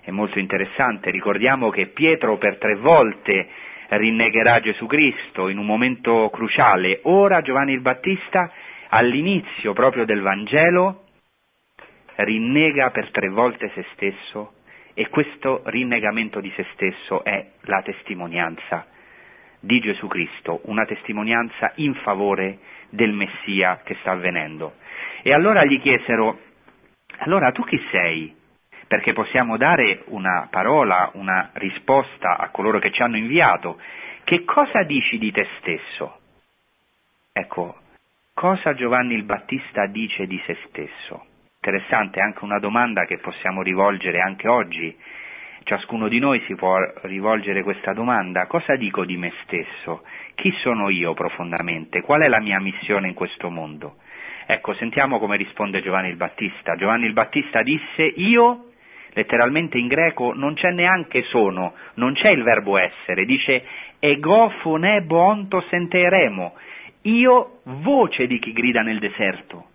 È molto interessante, ricordiamo che Pietro per tre volte rinnegherà Gesù Cristo in un momento cruciale, ora Giovanni il Battista all'inizio proprio del Vangelo rinnega per tre volte se stesso e questo rinnegamento di se stesso è la testimonianza di Gesù Cristo, una testimonianza in favore del Messia che sta avvenendo. E allora gli chiesero, allora tu chi sei? Perché possiamo dare una parola, una risposta a coloro che ci hanno inviato. Che cosa dici di te stesso? Ecco, Cosa Giovanni il Battista dice di se stesso? Interessante anche una domanda che possiamo rivolgere anche oggi. Ciascuno di noi si può rivolgere questa domanda. Cosa dico di me stesso? Chi sono io profondamente? Qual è la mia missione in questo mondo? Ecco, sentiamo come risponde Giovanni il Battista. Giovanni il Battista disse io, letteralmente in greco, non c'è neanche sono, non c'è il verbo essere, dice ego phone bonto senteremo, io voce di chi grida nel deserto,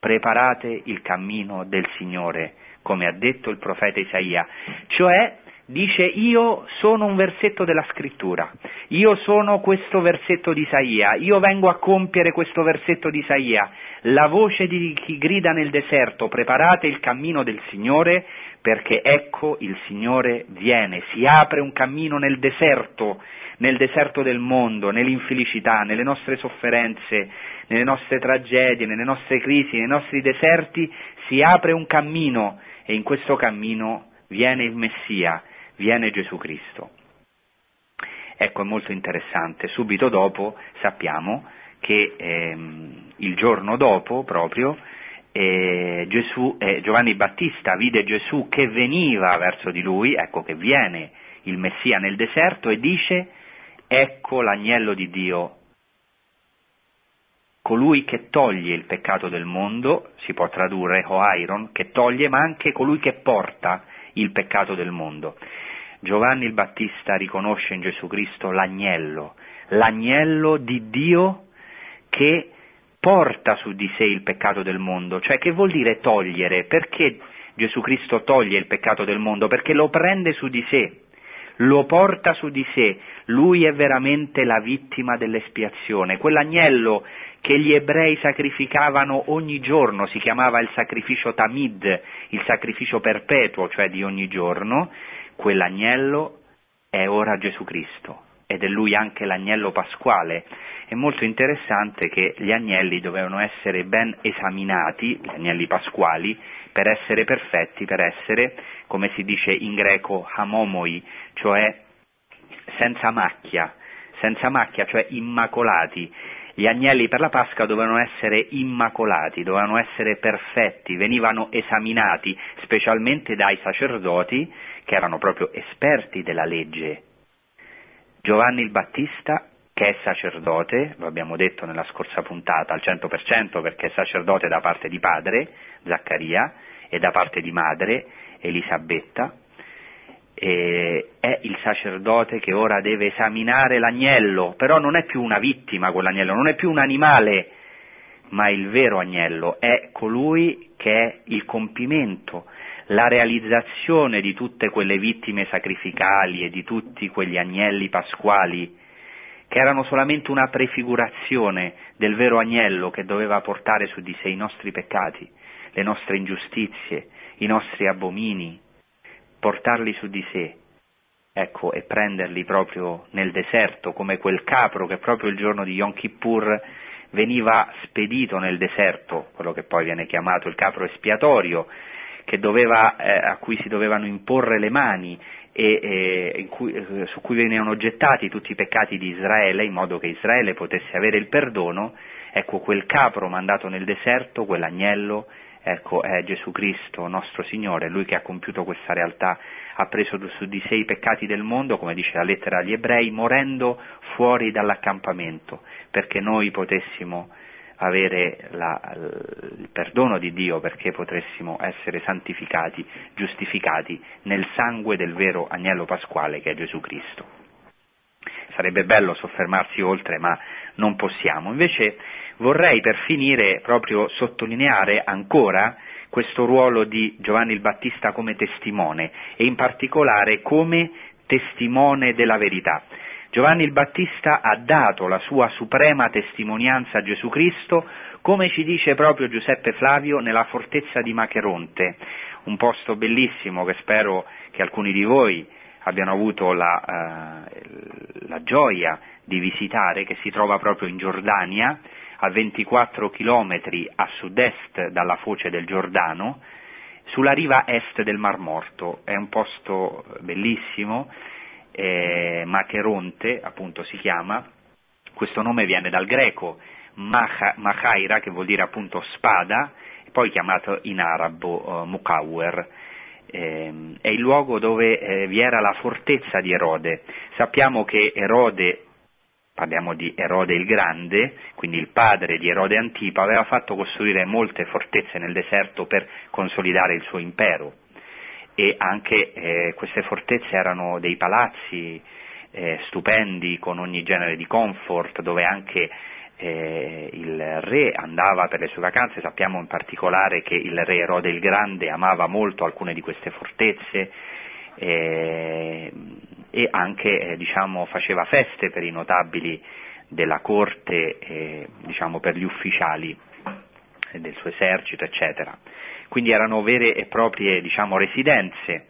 preparate il cammino del Signore, come ha detto il profeta Isaia, cioè dice io sono un versetto della scrittura, io sono questo versetto di Isaia, io vengo a compiere questo versetto di Isaia, la voce di chi grida nel deserto, preparate il cammino del Signore, perché ecco il Signore viene, si apre un cammino nel deserto, nel deserto del mondo, nell'infelicità, nelle nostre sofferenze, nelle nostre tragedie, nelle nostre crisi, nei nostri deserti, si apre un cammino e in questo cammino viene il Messia, viene Gesù Cristo. Ecco, è molto interessante. Subito dopo sappiamo che ehm, il giorno dopo proprio eh, Gesù, eh, Giovanni Battista vide Gesù che veniva verso di lui, ecco che viene il Messia nel deserto e dice ecco l'agnello di Dio, colui che toglie il peccato del mondo, si può tradurre Hoairon, che toglie, ma anche colui che porta il peccato del mondo. Giovanni il Battista riconosce in Gesù Cristo l'agnello, l'agnello di Dio che porta su di sé il peccato del mondo, cioè che vuol dire togliere? Perché Gesù Cristo toglie il peccato del mondo? Perché lo prende su di sé, lo porta su di sé, lui è veramente la vittima dell'espiazione, quell'agnello che gli ebrei sacrificavano ogni giorno, si chiamava il sacrificio Tamid, il sacrificio perpetuo, cioè di ogni giorno, quell'agnello è ora Gesù Cristo ed è lui anche l'agnello pasquale. È molto interessante che gli agnelli dovevano essere ben esaminati, gli agnelli pasquali, per essere perfetti, per essere, come si dice in greco, hamomoi, cioè senza macchia, senza macchia, cioè immacolati. Gli agnelli per la Pasqua dovevano essere immacolati, dovevano essere perfetti, venivano esaminati specialmente dai sacerdoti che erano proprio esperti della legge. Giovanni il Battista, che è sacerdote, lo abbiamo detto nella scorsa puntata al 100% perché è sacerdote da parte di padre, Zaccaria, e da parte di madre, Elisabetta, è il sacerdote che ora deve esaminare l'agnello, però non è più una vittima quell'agnello, non è più un animale, ma il vero agnello è colui che è il compimento, la realizzazione di tutte quelle vittime sacrificali e di tutti quegli agnelli pasquali che erano solamente una prefigurazione del vero agnello che doveva portare su di sé i nostri peccati, le nostre ingiustizie, i nostri abomini, portarli su di sé, ecco, e prenderli proprio nel deserto, come quel capro che proprio il giorno di Yom Kippur veniva spedito nel deserto, quello che poi viene chiamato il capro espiatorio, doveva, eh, a cui si dovevano imporre le mani e, cui, eh, su cui venivano gettati tutti i peccati di Israele in modo che Israele potesse avere il perdono, ecco quel capro mandato nel deserto, quell'agnello, ecco è Gesù Cristo, nostro Signore, Lui che ha compiuto questa realtà, ha preso su di sé i peccati del mondo, come dice la lettera agli ebrei, morendo fuori dall'accampamento, perché noi potessimo avere la, il perdono di Dio perché potessimo essere santificati, giustificati nel sangue del vero agnello pasquale che è Gesù Cristo. Sarebbe bello soffermarsi oltre, ma non possiamo. Invece vorrei per finire proprio sottolineare ancora questo ruolo di Giovanni il Battista come testimone e in particolare come testimone della verità. Giovanni il Battista ha dato la sua suprema testimonianza a Gesù Cristo, come ci dice proprio Giuseppe Flavio nella fortezza di Macheronte, un posto bellissimo che spero che alcuni di voi abbiano avuto la, eh, la gioia di visitare, che si trova proprio in Giordania, a 24 chilometri a sud-est dalla foce del Giordano, sulla riva est del Mar Morto. È un posto bellissimo eh, Macheronte, appunto si chiama, questo nome viene dal greco Machaira, che vuol dire appunto spada, poi chiamato in arabo uh, Mukawwer. Eh, è il luogo dove eh, vi era la fortezza di Erode. Sappiamo che Erode, parliamo di Erode il Grande, quindi il padre di Erode Antipa, aveva fatto costruire molte fortezze nel deserto per consolidare il suo impero e anche eh, queste fortezze erano dei palazzi eh, stupendi con ogni genere di comfort dove anche eh, il re andava per le sue vacanze, sappiamo in particolare che il re Erode il Grande amava molto alcune di queste fortezze eh, e anche eh, diciamo, faceva feste per i notabili della corte, eh, diciamo, per gli ufficiali del suo esercito, eccetera. Quindi erano vere e proprie diciamo, residenze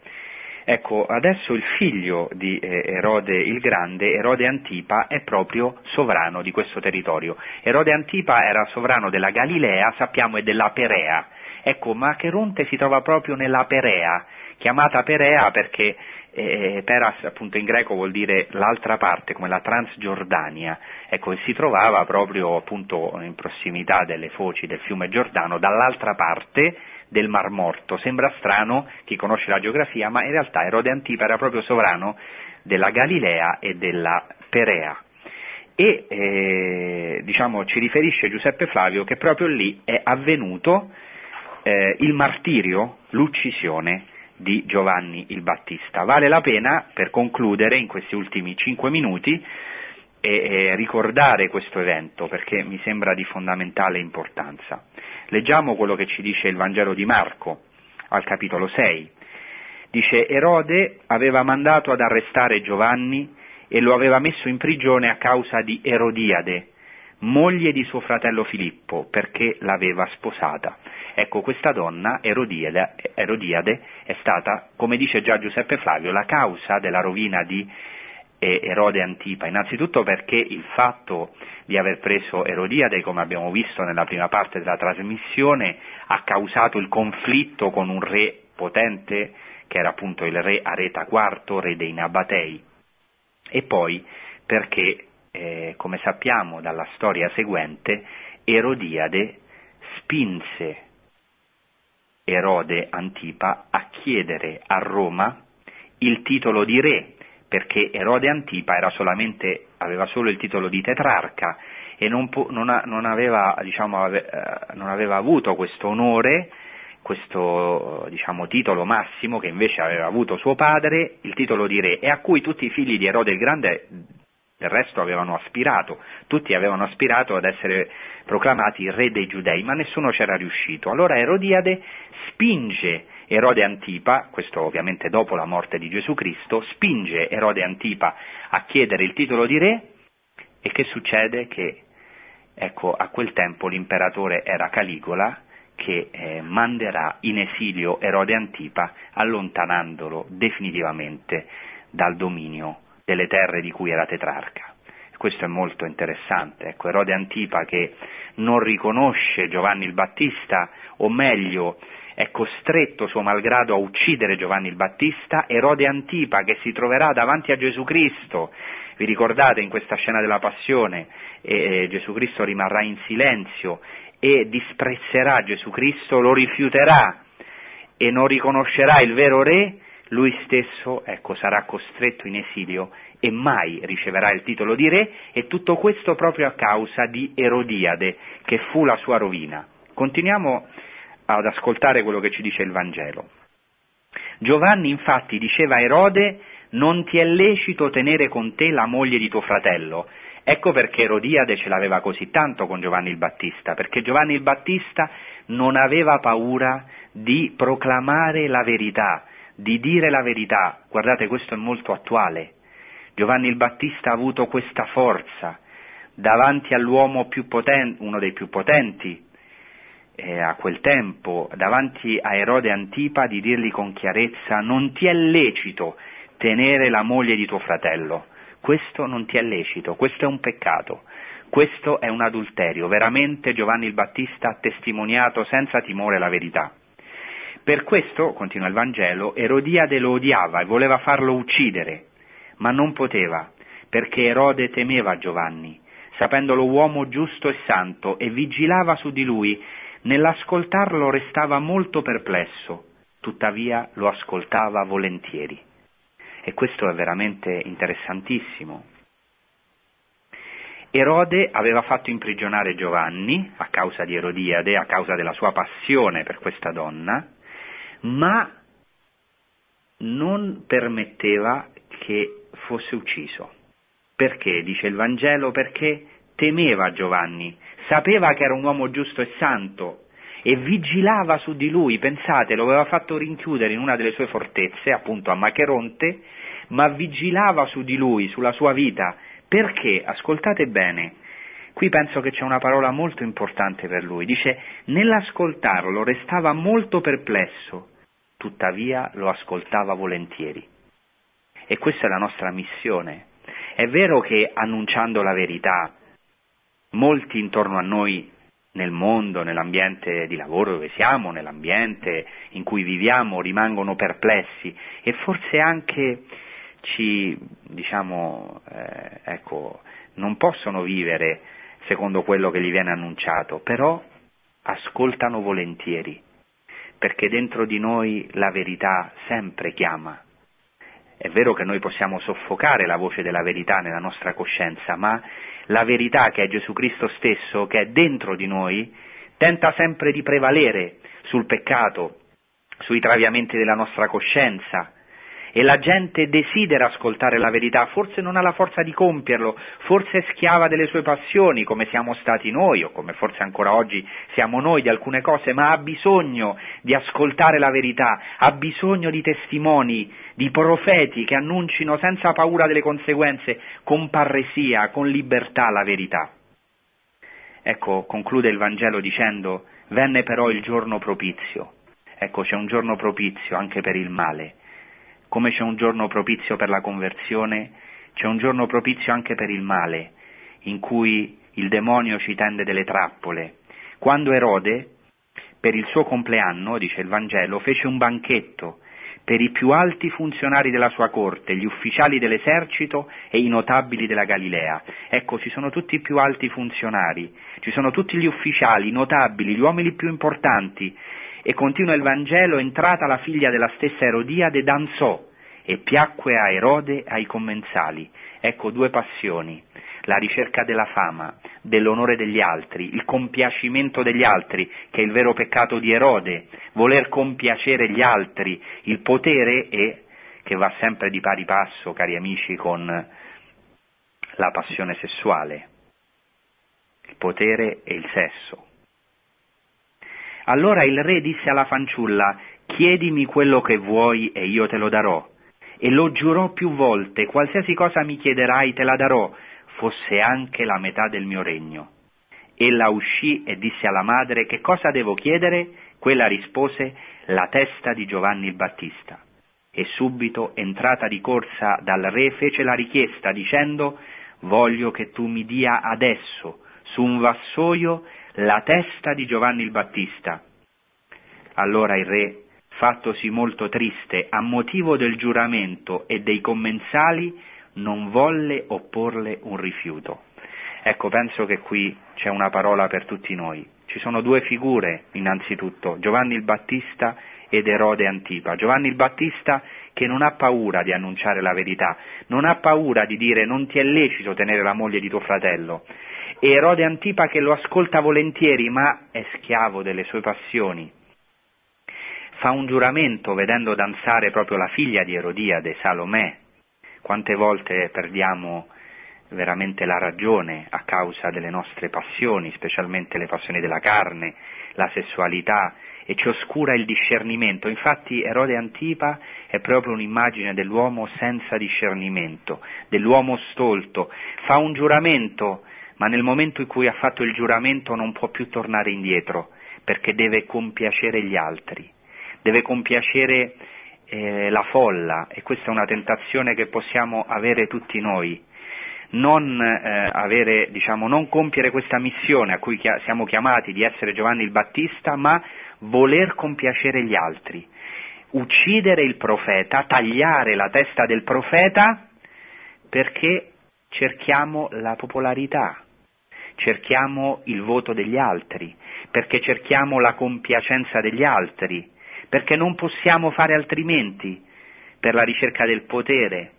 Ecco, adesso il figlio di eh, Erode il Grande, Erode Antipa, è proprio sovrano di questo territorio. Erode Antipa era sovrano della Galilea, sappiamo, e della Perea. Ecco, ma Cheronte si trova proprio nella Perea, chiamata Perea perché eh, Peras appunto in greco vuol dire l'altra parte, come la Transgiordania, ecco, si trovava proprio appunto in prossimità delle foci del fiume Giordano, dall'altra parte del Mar Morto. Sembra strano chi conosce la geografia, ma in realtà Erode Antipa era proprio sovrano della Galilea e della Perea. E eh, diciamo, ci riferisce Giuseppe Flavio che proprio lì è avvenuto eh, il martirio, l'uccisione di Giovanni il Battista. Vale la pena, per concludere in questi ultimi cinque minuti, e, ricordare questo evento perché mi sembra di fondamentale importanza. Leggiamo quello che ci dice il Vangelo di Marco al capitolo 6. Dice Erode aveva mandato ad arrestare Giovanni e lo aveva messo in prigione a causa di Erodiade, moglie di suo fratello Filippo, perché l'aveva sposata. Ecco, questa donna, Erodiade, Erodiade, è stata, come dice già Giuseppe Flavio, la causa della rovina di Erode Antipa, innanzitutto perché il fatto di aver preso Erodiade, come abbiamo visto nella prima parte della trasmissione, ha causato il conflitto con un re potente, che era appunto il re Areta IV, re dei Nabatei, e poi perché, eh, come sappiamo dalla storia seguente, Erodiade spinse Erode Antipa a chiedere a Roma il titolo di re perché Erode Antipa aveva solo il titolo di tetrarca e non, non, non, aveva, diciamo, eh, non, aveva, avuto questo onore, questo diciamo, titolo massimo che invece aveva avuto suo padre, il titolo di re, e a cui tutti i figli di Erode il Grande del resto avevano aspirato, tutti avevano aspirato ad essere proclamati re dei giudei, ma nessuno c'era riuscito. Allora Erodiade spinge Erode Antipa, questo ovviamente dopo la morte di Gesù Cristo, spinge Erode Antipa a chiedere il titolo di re e che succede? Che ecco, a quel tempo l'imperatore era Caligola che eh, manderà in esilio Erode Antipa allontanandolo definitivamente dal dominio delle terre di cui era tetrarca. Questo è molto interessante. Ecco, Erode Antipa che non riconosce Giovanni il Battista, o meglio, è costretto suo malgrado a uccidere Giovanni il Battista, Erode Antipa che si troverà davanti a Gesù Cristo, vi ricordate in questa scena della passione, eh, Gesù Cristo rimarrà in silenzio e disprezzerà Gesù Cristo, lo rifiuterà e non riconoscerà il vero re, lui stesso ecco, sarà costretto in esilio e mai riceverà il titolo di re e tutto questo proprio a causa di Erodiade, che fu la sua rovina. Continuiamo ad ascoltare quello che ci dice il Vangelo. Giovanni infatti diceva a Erode non ti è lecito tenere con te la moglie di tuo fratello. Ecco perché Erodiade ce l'aveva così tanto con Giovanni il Battista, perché Giovanni il Battista non aveva paura di proclamare la verità, di dire la verità. Guardate, questo è molto attuale. Giovanni il Battista ha avuto questa forza davanti all'uomo più potente, uno dei più potenti eh, a quel tempo davanti a Erode Antipa di dirgli con chiarezza non ti è lecito tenere la moglie di tuo fratello, questo non ti è lecito, questo è un peccato, questo è un adulterio, veramente Giovanni il Battista ha testimoniato senza timore la verità. Per questo, continua il Vangelo, Erodiade lo odiava e voleva farlo uccidere, ma non poteva, perché Erode temeva Giovanni, sapendolo uomo giusto e santo, e vigilava su di lui Nell'ascoltarlo restava molto perplesso, tuttavia lo ascoltava volentieri. E questo è veramente interessantissimo. Erode aveva fatto imprigionare Giovanni a causa di Erodiade, a causa della sua passione per questa donna, ma non permetteva che fosse ucciso. Perché, dice il Vangelo, perché temeva Giovanni, sapeva che era un uomo giusto e santo e vigilava su di lui, pensate, lo aveva fatto rinchiudere in una delle sue fortezze, appunto a Macheronte, ma vigilava su di lui, sulla sua vita, perché, ascoltate bene, qui penso che c'è una parola molto importante per lui, dice, nell'ascoltarlo restava molto perplesso, tuttavia lo ascoltava volentieri. E questa è la nostra missione. È vero che annunciando la verità, molti intorno a noi nel mondo, nell'ambiente di lavoro dove siamo, nell'ambiente in cui viviamo, rimangono perplessi e forse anche ci, diciamo, eh, ecco, non possono vivere secondo quello che gli viene annunciato, però ascoltano volentieri, perché dentro di noi la verità sempre chiama. È vero che noi possiamo soffocare la voce della verità nella nostra coscienza, ma la verità che è Gesù Cristo stesso, che è dentro di noi, tenta sempre di prevalere sul peccato, sui traviamenti della nostra coscienza, e la gente desidera ascoltare la verità, forse non ha la forza di compierlo, forse è schiava delle sue passioni, come siamo stati noi, o come forse ancora oggi siamo noi di alcune cose, ma ha bisogno di ascoltare la verità, ha bisogno di testimoni, di profeti che annuncino senza paura delle conseguenze, con parresia, con libertà la verità. Ecco, conclude il Vangelo dicendo, venne però il giorno propizio. Ecco, c'è un giorno propizio anche per il male come c'è un giorno propizio per la conversione, c'è un giorno propizio anche per il male, in cui il demonio ci tende delle trappole. Quando Erode, per il suo compleanno, dice il Vangelo, fece un banchetto per i più alti funzionari della sua corte, gli ufficiali dell'esercito e i notabili della Galilea. Ecco, ci sono tutti i più alti funzionari, ci sono tutti gli ufficiali, i notabili, gli uomini più importanti e continua il Vangelo, entrata la figlia della stessa Erodiade, danzò e piacque a Erode ai commensali. Ecco due passioni, la ricerca della fama, dell'onore degli altri, il compiacimento degli altri, che è il vero peccato di Erode, voler compiacere gli altri, il potere e che va sempre di pari passo, cari amici, con la passione sessuale, il potere e il sesso. Allora il re disse alla fanciulla, chiedimi quello che vuoi e io te lo darò. E lo giurò più volte, qualsiasi cosa mi chiederai te la darò, fosse anche la metà del mio regno. Ella uscì e disse alla madre, che cosa devo chiedere? Quella rispose, la testa di Giovanni il Battista. E subito, entrata di corsa dal re, fece la richiesta dicendo, voglio che tu mi dia adesso, su un vassoio, la testa di Giovanni il Battista. Allora il re, fattosi molto triste a motivo del giuramento e dei commensali, non volle opporle un rifiuto. Ecco, penso che qui c'è una parola per tutti noi. Ci sono due figure, innanzitutto, Giovanni il Battista ed Erode Antipa. Giovanni il Battista che non ha paura di annunciare la verità, non ha paura di dire non ti è lecito tenere la moglie di tuo fratello, e Erode Antipa che lo ascolta volentieri ma è schiavo delle sue passioni. Fa un giuramento vedendo danzare proprio la figlia di Erodiade, Salomè. Quante volte perdiamo veramente la ragione a causa delle nostre passioni, specialmente le passioni della carne, la sessualità, e ci oscura il discernimento. Infatti Erode Antipa è proprio un'immagine dell'uomo senza discernimento, dell'uomo stolto. Fa un giuramento ma nel momento in cui ha fatto il giuramento non può più tornare indietro, perché deve compiacere gli altri, deve compiacere eh, la folla e questa è una tentazione che possiamo avere tutti noi. Non, eh, avere, diciamo, non compiere questa missione a cui chia- siamo chiamati di essere Giovanni il Battista, ma voler compiacere gli altri, uccidere il profeta, tagliare la testa del profeta perché cerchiamo la popolarità, cerchiamo il voto degli altri, perché cerchiamo la compiacenza degli altri, perché non possiamo fare altrimenti per la ricerca del potere.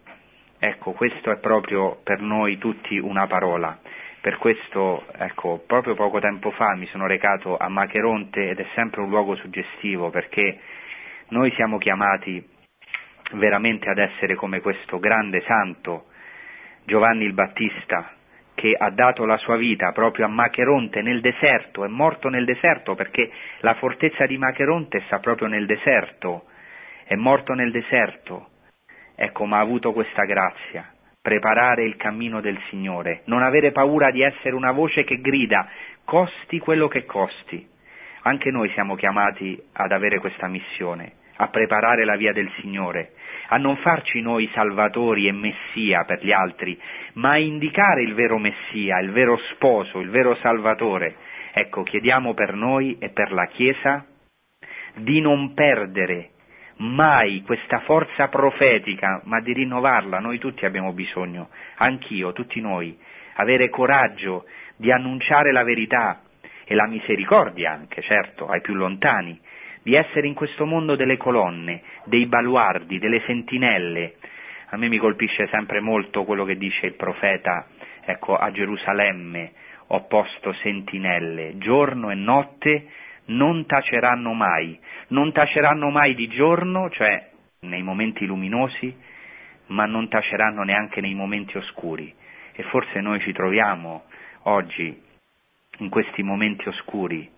Ecco, questo è proprio per noi tutti una parola. Per questo, ecco, proprio poco tempo fa mi sono recato a Macheronte ed è sempre un luogo suggestivo perché noi siamo chiamati veramente ad essere come questo grande santo Giovanni il Battista, che ha dato la sua vita proprio a Macheronte nel deserto, è morto nel deserto perché la fortezza di Macheronte sta proprio nel deserto, è morto nel deserto, ecco, ma ha avuto questa grazia, preparare il cammino del Signore, non avere paura di essere una voce che grida, costi quello che costi. Anche noi siamo chiamati ad avere questa missione, a preparare la via del Signore, a non farci noi salvatori e messia per gli altri, ma a indicare il vero messia, il vero sposo, il vero salvatore. Ecco, chiediamo per noi e per la Chiesa di non perdere mai questa forza profetica, ma di rinnovarla. Noi tutti abbiamo bisogno, anch'io, tutti noi, avere coraggio di annunciare la verità e la misericordia anche, certo, ai più lontani, di essere in questo mondo delle colonne, dei baluardi, delle sentinelle. A me mi colpisce sempre molto quello che dice il profeta, ecco, a Gerusalemme ho posto sentinelle, giorno e notte non taceranno mai, non taceranno mai di giorno, cioè nei momenti luminosi, ma non taceranno neanche nei momenti oscuri. E forse noi ci troviamo oggi in questi momenti oscuri.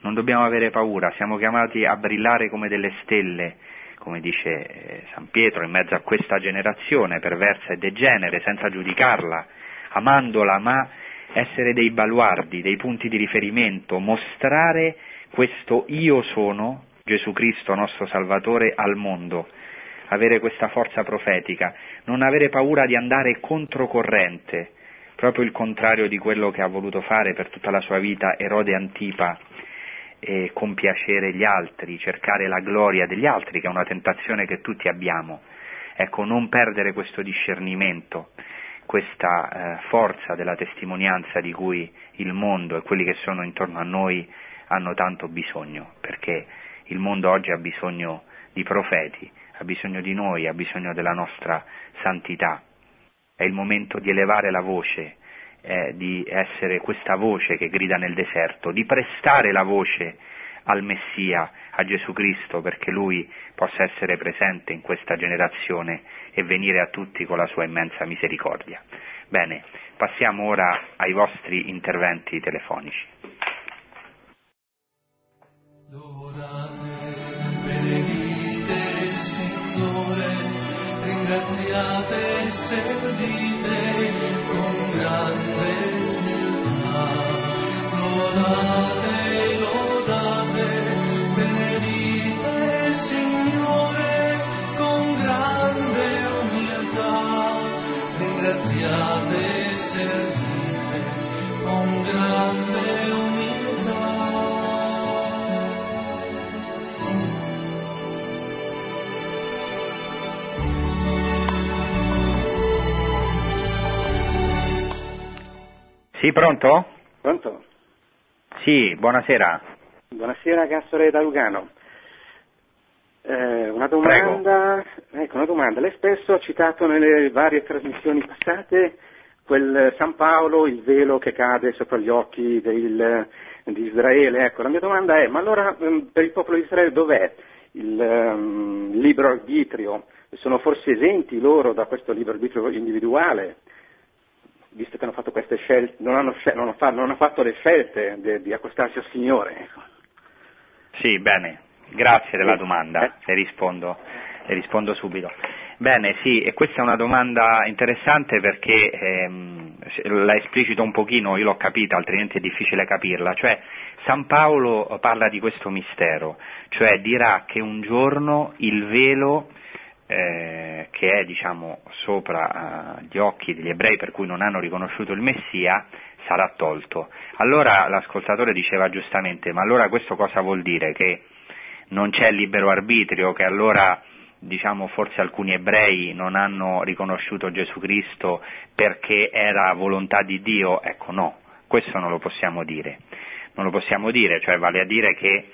Non dobbiamo avere paura, siamo chiamati a brillare come delle stelle, come dice eh, San Pietro, in mezzo a questa generazione perversa e degenere, senza giudicarla, amandola, ma essere dei baluardi, dei punti di riferimento, mostrare questo io sono, Gesù Cristo nostro Salvatore, al mondo, avere questa forza profetica, non avere paura di andare controcorrente, proprio il contrario di quello che ha voluto fare per tutta la sua vita Erode Antipa, e compiacere gli altri, cercare la gloria degli altri, che è una tentazione che tutti abbiamo. Ecco, non perdere questo discernimento, questa eh, forza della testimonianza di cui il mondo e quelli che sono intorno a noi hanno tanto bisogno, perché il mondo oggi ha bisogno di profeti, ha bisogno di noi, ha bisogno della nostra santità. È il momento di elevare la voce, eh, di essere questa voce che grida nel deserto, di prestare la voce al Messia, a Gesù Cristo, perché Lui possa essere presente in questa generazione e venire a tutti con la sua immensa misericordia. Bene, passiamo ora ai vostri interventi telefonici. ringraziate Sì, pronto? Pronto? Sì, buonasera. Buonasera, Gassore da Lugano. Eh, una domanda, ecco, una domanda. Lei spesso ha citato nelle varie trasmissioni passate quel San Paolo, il velo che cade sopra gli occhi del, di Israele. Ecco, la mia domanda è, ma allora ehm, per il popolo di Israele dov'è il um, libero arbitrio? Sono forse esenti loro da questo libero arbitrio individuale? Visto che hanno fatto queste scelte, non hanno, non hanno, non hanno fatto le scelte di, di accostarsi al Signore. Ecco. Sì, bene, grazie della domanda, eh. le, rispondo, le rispondo, subito. Bene, sì, e questa è una domanda interessante perché ehm, la esplicito un pochino, io l'ho capita, altrimenti è difficile capirla, cioè San Paolo parla di questo mistero, cioè dirà che un giorno il velo eh, che è diciamo, sopra eh, gli occhi degli ebrei per cui non hanno riconosciuto il Messia sarà tolto. Allora l'ascoltatore diceva giustamente, ma allora questo cosa vuol dire? Che non c'è libero arbitrio, che allora diciamo forse alcuni ebrei non hanno riconosciuto Gesù Cristo perché era volontà di Dio? Ecco no, questo non lo possiamo dire. Non lo possiamo dire, cioè vale a dire che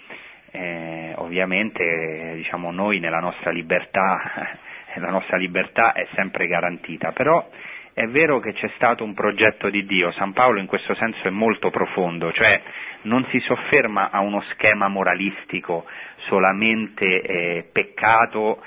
eh, ovviamente diciamo, noi nella nostra libertà, la nostra libertà è sempre garantita, però è vero che c'è stato un progetto di Dio, San Paolo in questo senso è molto profondo, cioè non si sofferma a uno schema moralistico solamente eh, peccato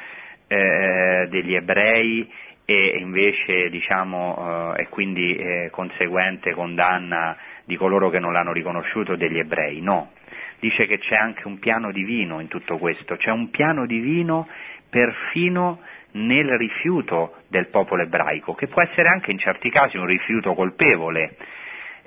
eh, degli ebrei e invece diciamo, eh, e quindi eh, conseguente condanna di coloro che non l'hanno riconosciuto degli ebrei, no. Dice che c'è anche un piano divino in tutto questo, c'è un piano divino perfino nel rifiuto del popolo ebraico, che può essere anche in certi casi un rifiuto colpevole,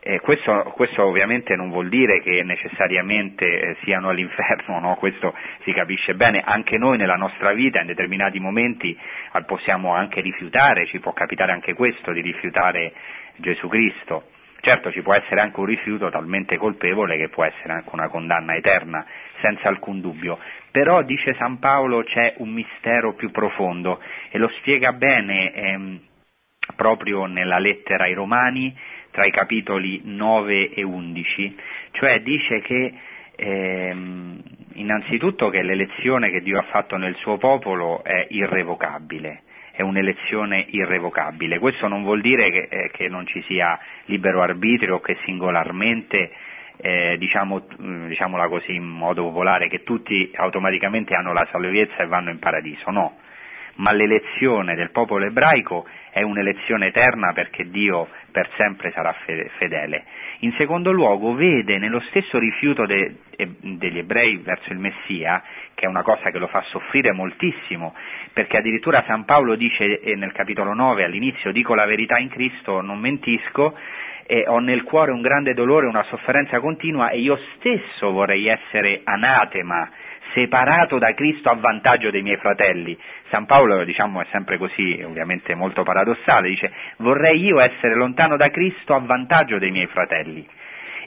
eh, questo, questo, ovviamente non vuol dire che necessariamente eh, siano all'inferno, no? questo si capisce bene, anche noi nella nostra vita in determinati momenti possiamo anche rifiutare, ci può capitare anche questo di rifiutare Gesù Cristo. Certo ci può essere anche un rifiuto talmente colpevole che può essere anche una condanna eterna, senza alcun dubbio. Però, dice San Paolo, c'è un mistero più profondo e lo spiega bene ehm, proprio nella lettera ai Romani, tra i capitoli 9 e 11, cioè dice che ehm, innanzitutto che l'elezione che Dio ha fatto nel suo popolo è irrevocabile, è un'elezione irrevocabile. Questo non vuol dire che, eh, che non ci sia libero arbitrio o che singolarmente eh, diciamo, diciamola così in modo popolare, che tutti automaticamente hanno la salvezza e vanno in paradiso, no, ma l'elezione del popolo ebraico è un'elezione eterna perché Dio per sempre sarà fedele. In secondo luogo vede nello stesso rifiuto de, degli ebrei verso il Messia, che è una cosa che lo fa soffrire moltissimo, perché addirittura San Paolo dice eh, nel capitolo 9 all'inizio dico la verità in Cristo, non mentisco, e ho nel cuore un grande dolore, una sofferenza continua e io stesso vorrei essere anatema separato da Cristo a vantaggio dei miei fratelli. San Paolo, diciamo, è sempre così, ovviamente molto paradossale, dice vorrei io essere lontano da Cristo a vantaggio dei miei fratelli.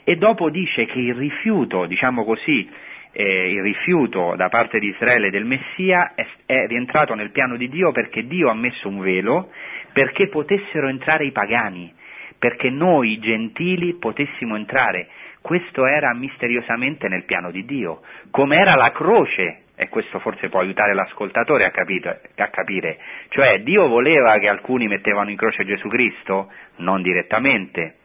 E dopo dice che il rifiuto, diciamo così, eh, il rifiuto da parte di Israele del Messia è, è rientrato nel piano di Dio perché Dio ha messo un velo perché potessero entrare i pagani, perché noi gentili potessimo entrare questo era misteriosamente nel piano di Dio, come era la croce, e questo forse può aiutare l'ascoltatore a, capito, a, capire, cioè Dio voleva che alcuni mettevano in croce Gesù Cristo? Non direttamente.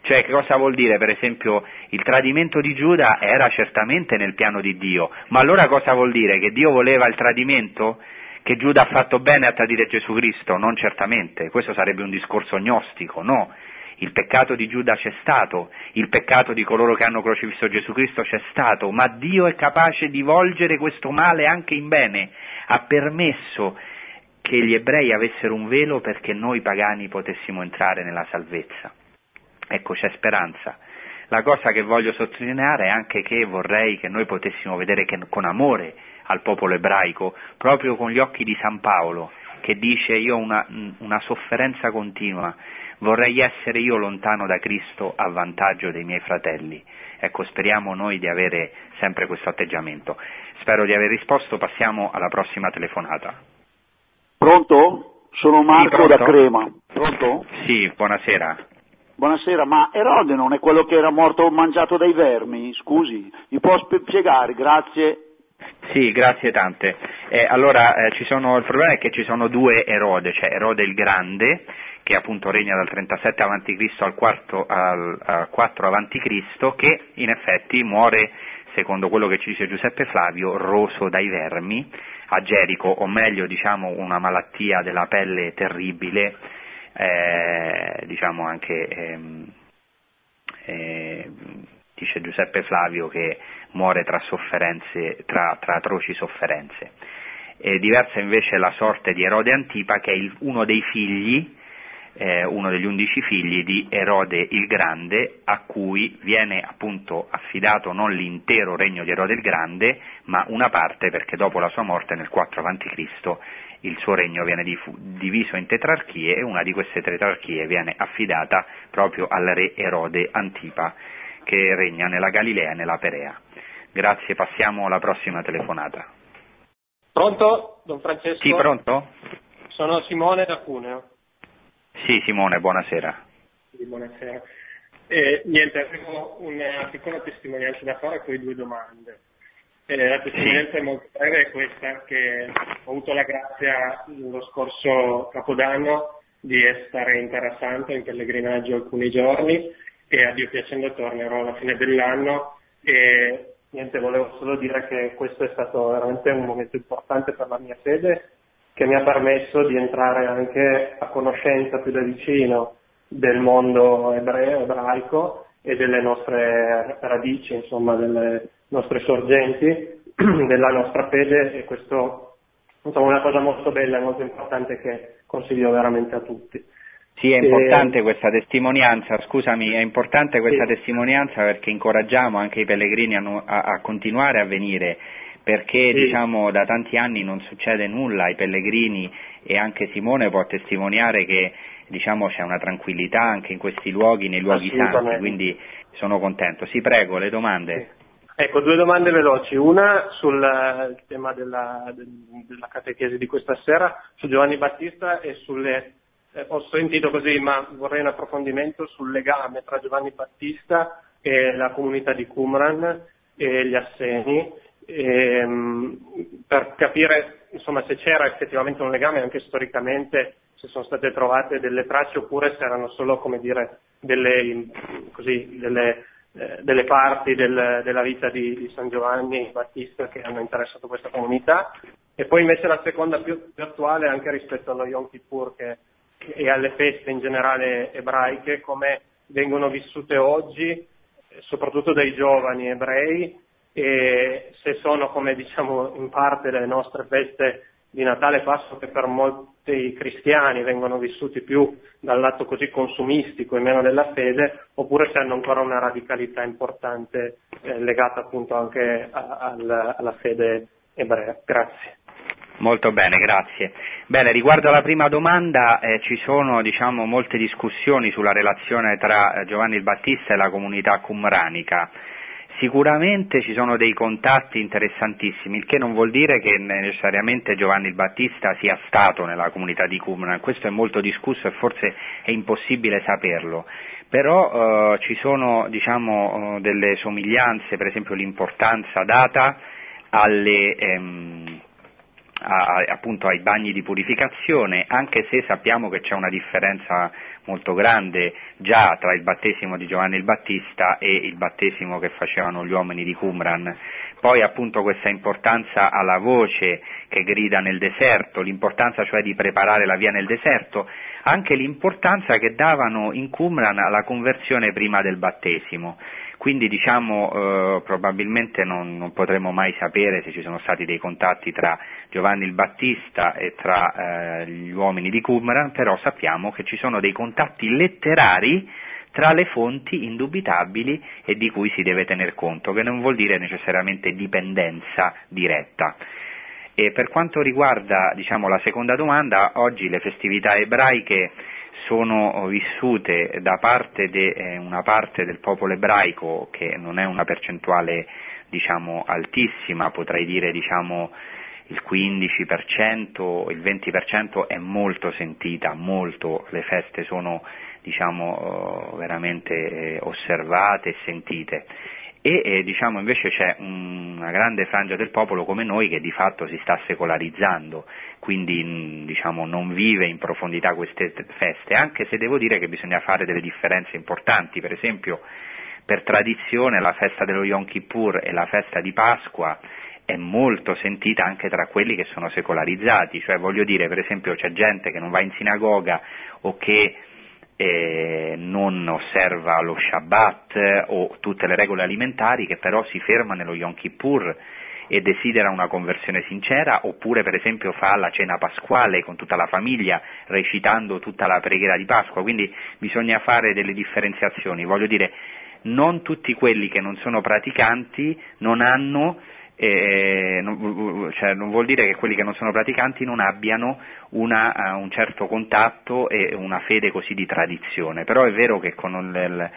Cioè che cosa vuol dire? Per esempio il tradimento di Giuda era certamente nel piano di Dio, ma allora cosa vuol dire? Che Dio voleva il tradimento? Che Giuda ha fatto bene a tradire Gesù Cristo? Non certamente, questo sarebbe un discorso gnostico, no il peccato di Giuda c'è stato, il peccato di coloro che hanno crocifisso Gesù Cristo c'è stato, ma Dio è capace di volgere questo male anche in bene. Ha permesso che gli ebrei avessero un velo perché noi pagani potessimo entrare nella salvezza. Ecco, c'è speranza. La cosa che voglio sottolineare è anche che vorrei che noi potessimo vedere con amore al popolo ebraico, proprio con gli occhi di San Paolo, che dice io ho una, una sofferenza continua, vorrei essere io lontano da Cristo a vantaggio dei miei fratelli. Ecco, speriamo noi di avere sempre questo atteggiamento. Spero di aver risposto, passiamo alla prossima telefonata. Pronto? Sono Marco sì, da Crema. Pronto? Sì, buonasera. Buonasera, ma Erode non è quello che era morto mangiato dai vermi? Scusi, mi può spiegare? Grazie. Sì, grazie tante. Eh, allora, eh, sono, il problema è che ci sono due Erode, cioè Erode il Grande, che appunto regna dal 37 a.C. al 4, al, al 4 a.C., che in effetti muore, secondo quello che ci dice Giuseppe Flavio, roso dai vermi a Gerico, o meglio diciamo una malattia della pelle terribile, eh, diciamo anche, ehm, eh, dice Giuseppe Flavio che muore tra, tra, tra atroci sofferenze. E diversa invece la sorte di Erode Antipa, che è il, uno dei figli eh, uno degli undici figli di Erode il Grande, a cui viene appunto affidato non l'intero regno di Erode il Grande, ma una parte perché dopo la sua morte nel 4 a.C. il suo regno viene diviso in tetrarchie e una di queste tetrarchie viene affidata proprio al re Erode Antipa che regna nella Galilea e nella Perea. Grazie, passiamo alla prossima telefonata. Pronto, don Francesco? Sì, pronto? Sono Simone da Cuneo. Sì, Simone, buonasera. Sì, buonasera. Eh, niente, avevo una piccola testimonianza da fare con due domande. Eh, la testimonianza sì. è molto breve, è questa che ho avuto la grazia lo scorso Capodanno di stare in Terra Santa in pellegrinaggio alcuni giorni e a Dio piacendo tornerò alla fine dell'anno e niente, volevo solo dire che questo è stato veramente un momento importante per la mia fede che mi ha permesso di entrare anche a conoscenza più da vicino del mondo ebreo, ebraico e delle nostre radici, insomma, delle nostre sorgenti, della nostra fede e questo insomma, è una cosa molto bella e molto importante che consiglio veramente a tutti. Sì, è importante e... questa testimonianza, scusami, è importante questa sì. testimonianza perché incoraggiamo anche i pellegrini a, a, a continuare a venire perché sì. diciamo, da tanti anni non succede nulla ai pellegrini e anche Simone può testimoniare che diciamo, c'è una tranquillità anche in questi luoghi, nei luoghi santi, quindi sono contento. Sì, prego, le domande. Ecco, due domande veloci. Una sul eh, tema della, della catechesi di questa sera, su Giovanni Battista e sulle... Eh, ho sentito così, ma vorrei un approfondimento sul legame tra Giovanni Battista e la comunità di Qumran e gli Asseni, ehm, per capire insomma, se c'era effettivamente un legame anche storicamente se sono state trovate delle tracce oppure se erano solo dire, delle, così, delle, eh, delle parti del, della vita di, di, San Giovanni Battista che hanno interessato questa comunità. E poi invece la seconda più, più attuale anche rispetto allo Yom Kippur che, e alle feste in generale ebraiche, come vengono vissute oggi, soprattutto dai giovani ebrei, e se sono come diciamo in parte le nostre feste di Natale passo che per molti cristiani vengono vissuti più dal lato così consumistico e meno della fede, oppure se hanno ancora una radicalità importante eh, legata appunto anche a, a, alla fede ebrea. Grazie. Molto bene, grazie. Bene, riguardo alla prima domanda, eh, ci sono diciamo, molte discussioni sulla relazione tra eh, Giovanni il Battista e la comunità cumranica. Sicuramente ci sono dei contatti interessantissimi, il che non vuol dire che necessariamente Giovanni il Battista sia stato nella comunità di Qumran, questo è molto discusso e forse è impossibile saperlo, però eh, ci sono diciamo, eh, delle somiglianze, per esempio l'importanza data alle, ehm, a, appunto ai bagni di purificazione, anche se sappiamo che c'è una differenza molto grande già tra il battesimo di Giovanni il Battista e il battesimo che facevano gli uomini di Qumran. Poi appunto questa importanza alla voce che grida nel deserto, l'importanza cioè di preparare la via nel deserto, anche l'importanza che davano in Qumran alla conversione prima del battesimo. Quindi diciamo eh, probabilmente non, non, potremo mai sapere se ci sono stati dei contatti tra Giovanni il Battista e tra eh, gli uomini di Qumran, però sappiamo che ci sono dei contatti letterari tra le fonti indubitabili e di cui si deve tener conto, che non vuol dire necessariamente dipendenza diretta. E per quanto riguarda diciamo, la seconda domanda, oggi le festività ebraiche sono vissute da parte de, eh, una parte del popolo ebraico che non è una percentuale diciamo, altissima, potrei dire diciamo, il 15%, il 20% è molto sentita, molto, le feste sono diciamo, veramente eh, osservate e sentite e eh, diciamo invece c'è una grande frangia del popolo come noi che di fatto si sta secolarizzando, quindi diciamo, non vive in profondità queste feste, anche se devo dire che bisogna fare delle differenze importanti, per esempio per tradizione la festa dello Yom Kippur e la festa di Pasqua è molto sentita anche tra quelli che sono secolarizzati, cioè voglio dire per esempio c'è gente che non va in sinagoga o che eh, non osserva lo Shabbat o tutte le regole alimentari che però si ferma nello Yom Kippur e desidera una conversione sincera oppure per esempio fa la cena pasquale con tutta la famiglia recitando tutta la preghiera di Pasqua, quindi bisogna fare delle differenziazioni, voglio dire non tutti quelli che non sono praticanti non hanno eh, non, cioè, non, vuol dire che quelli che non sono praticanti non abbiano una, uh, un certo contatto e una fede così di tradizione, però è vero che con il,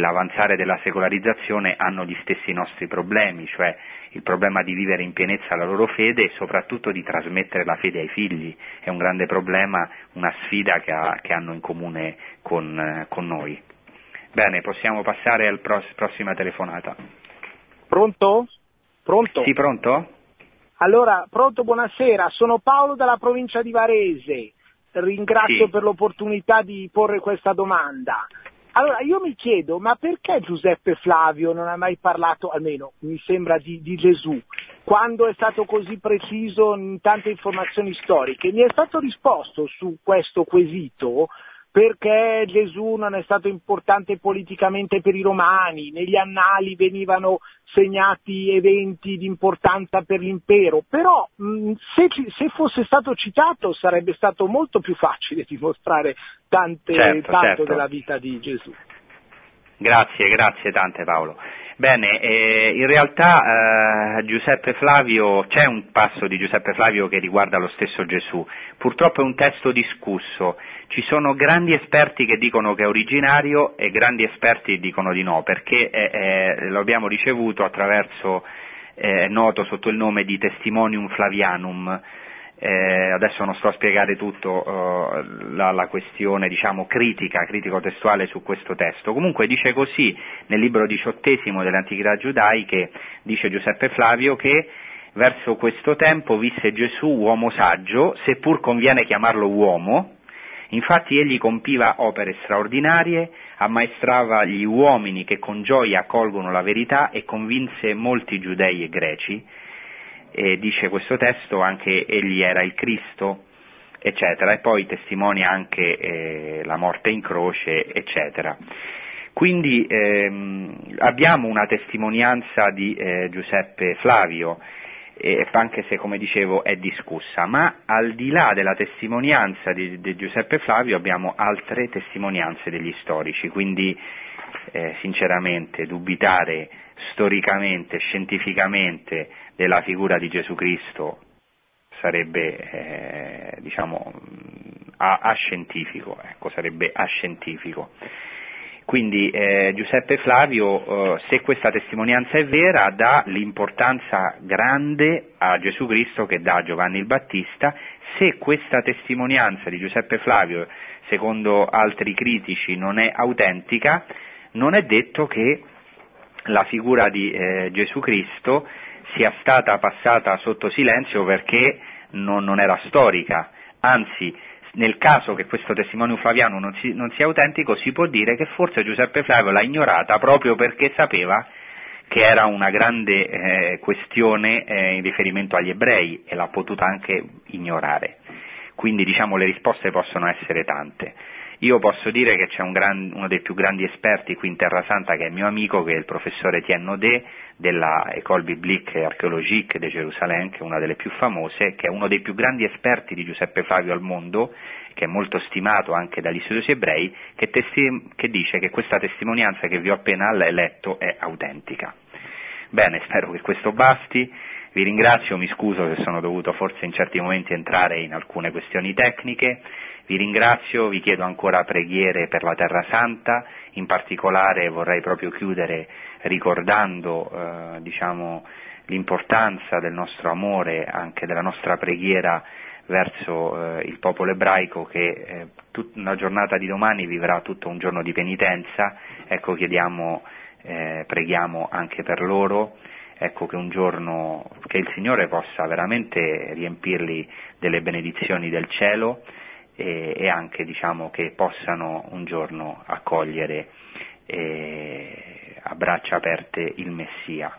l'avanzare della secolarizzazione hanno gli stessi nostri problemi, cioè il problema di vivere in pienezza la loro fede e soprattutto di trasmettere la fede ai figli, è un grande problema, una sfida che, ha, che hanno in comune con, uh, con, noi. Bene, possiamo passare alla pross- prossima telefonata. Pronto? Pronto? Sì, pronto? Allora, pronto, buonasera, sono Paolo dalla provincia di Varese, ringrazio sì. per l'opportunità di porre questa domanda. Allora, io mi chiedo, ma perché Giuseppe Flavio non ha mai parlato, almeno mi sembra, di, di Gesù? quando è stato così preciso in tante informazioni storiche. Mi è stato risposto su questo quesito perché Gesù non è stato importante politicamente per i romani, negli annali venivano segnati eventi di importanza per l'impero, però mh, se, se, fosse stato citato sarebbe stato molto più facile dimostrare tante, certo, tanto certo. della vita di Gesù. Grazie, grazie tante Paolo. Bene, eh, in realtà eh, Flavio, c'è un passo di Giuseppe Flavio che riguarda lo stesso Gesù, purtroppo è un testo discusso, ci sono grandi esperti che dicono che è originario e grandi esperti dicono di no, perché eh, eh lo abbiamo ricevuto attraverso, eh, noto sotto il nome di Testimonium Flavianum, eh, adesso non sto a spiegare tutto eh, la, la, questione diciamo, critica, critico-testuale su questo testo. Comunque dice così nel libro diciottesimo delle Antichità Giudaiche, dice Giuseppe Flavio che verso questo tempo visse Gesù uomo saggio, seppur conviene chiamarlo uomo, infatti egli compiva opere straordinarie, ammaestrava gli uomini che con gioia accolgono la verità e convinse molti giudei e greci, e dice questo testo anche egli era il Cristo, eccetera, e poi testimonia anche eh, la morte in croce, eccetera. Quindi ehm, abbiamo una testimonianza di eh, Giuseppe Flavio, eh, anche se come dicevo è discussa, ma al di là della testimonianza di, di Giuseppe Flavio abbiamo altre testimonianze degli storici, quindi eh, sinceramente dubitare storicamente, scientificamente della figura di Gesù Cristo sarebbe eh, diciamo ascientifico, ecco, sarebbe ascientifico. Quindi eh, Giuseppe Flavio, eh, se questa testimonianza è vera, dà l'importanza grande a Gesù Cristo che dà a Giovanni il Battista, se questa testimonianza di Giuseppe Flavio, secondo altri critici, non è autentica, non è detto che la figura di eh, Gesù Cristo sia stata passata sotto silenzio perché non, non era storica, anzi nel caso che questo testimonio flaviano non, si, non, sia autentico si può dire che forse Giuseppe Flavio l'ha ignorata proprio perché sapeva che era una grande eh, questione eh, in riferimento agli ebrei e l'ha potuta anche ignorare. Quindi diciamo le risposte possono essere tante. Io posso dire che c'è un gran, uno dei più grandi esperti qui in Terra Santa che è mio amico, che è il professore Etienne Naudet della École Biblique et Archéologique de Jérusalem, che è una delle più famose, che è uno dei più grandi esperti di Giuseppe Flavio al mondo, che è molto stimato anche dagli studiosi ebrei, che, testi- che dice che questa testimonianza che vi ho appena letto è autentica. Bene, spero che questo basti. Vi ringrazio, mi scuso se sono dovuto forse in certi momenti entrare in alcune questioni tecniche. Vi ringrazio, vi chiedo ancora preghiere per la Terra Santa, in particolare vorrei proprio chiudere ricordando eh, diciamo, l'importanza del nostro amore, anche della nostra preghiera verso eh, il popolo ebraico che eh, tut- una giornata di domani vivrà tutto un giorno di penitenza, ecco chiediamo, eh, preghiamo anche per loro, ecco che un giorno che il Signore possa veramente riempirli delle benedizioni del cielo e, e anche diciamo, che possano un giorno accogliere eh, a braccia aperte il Messia.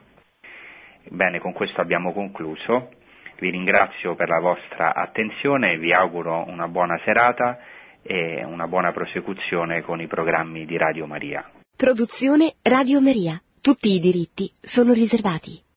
Bene, con questo abbiamo concluso. Vi ringrazio per la vostra attenzione vi auguro una buona serata e una buona prosecuzione con i programmi di Radio Maria. Produzione Radio Maria. Tutti i diritti sono riservati.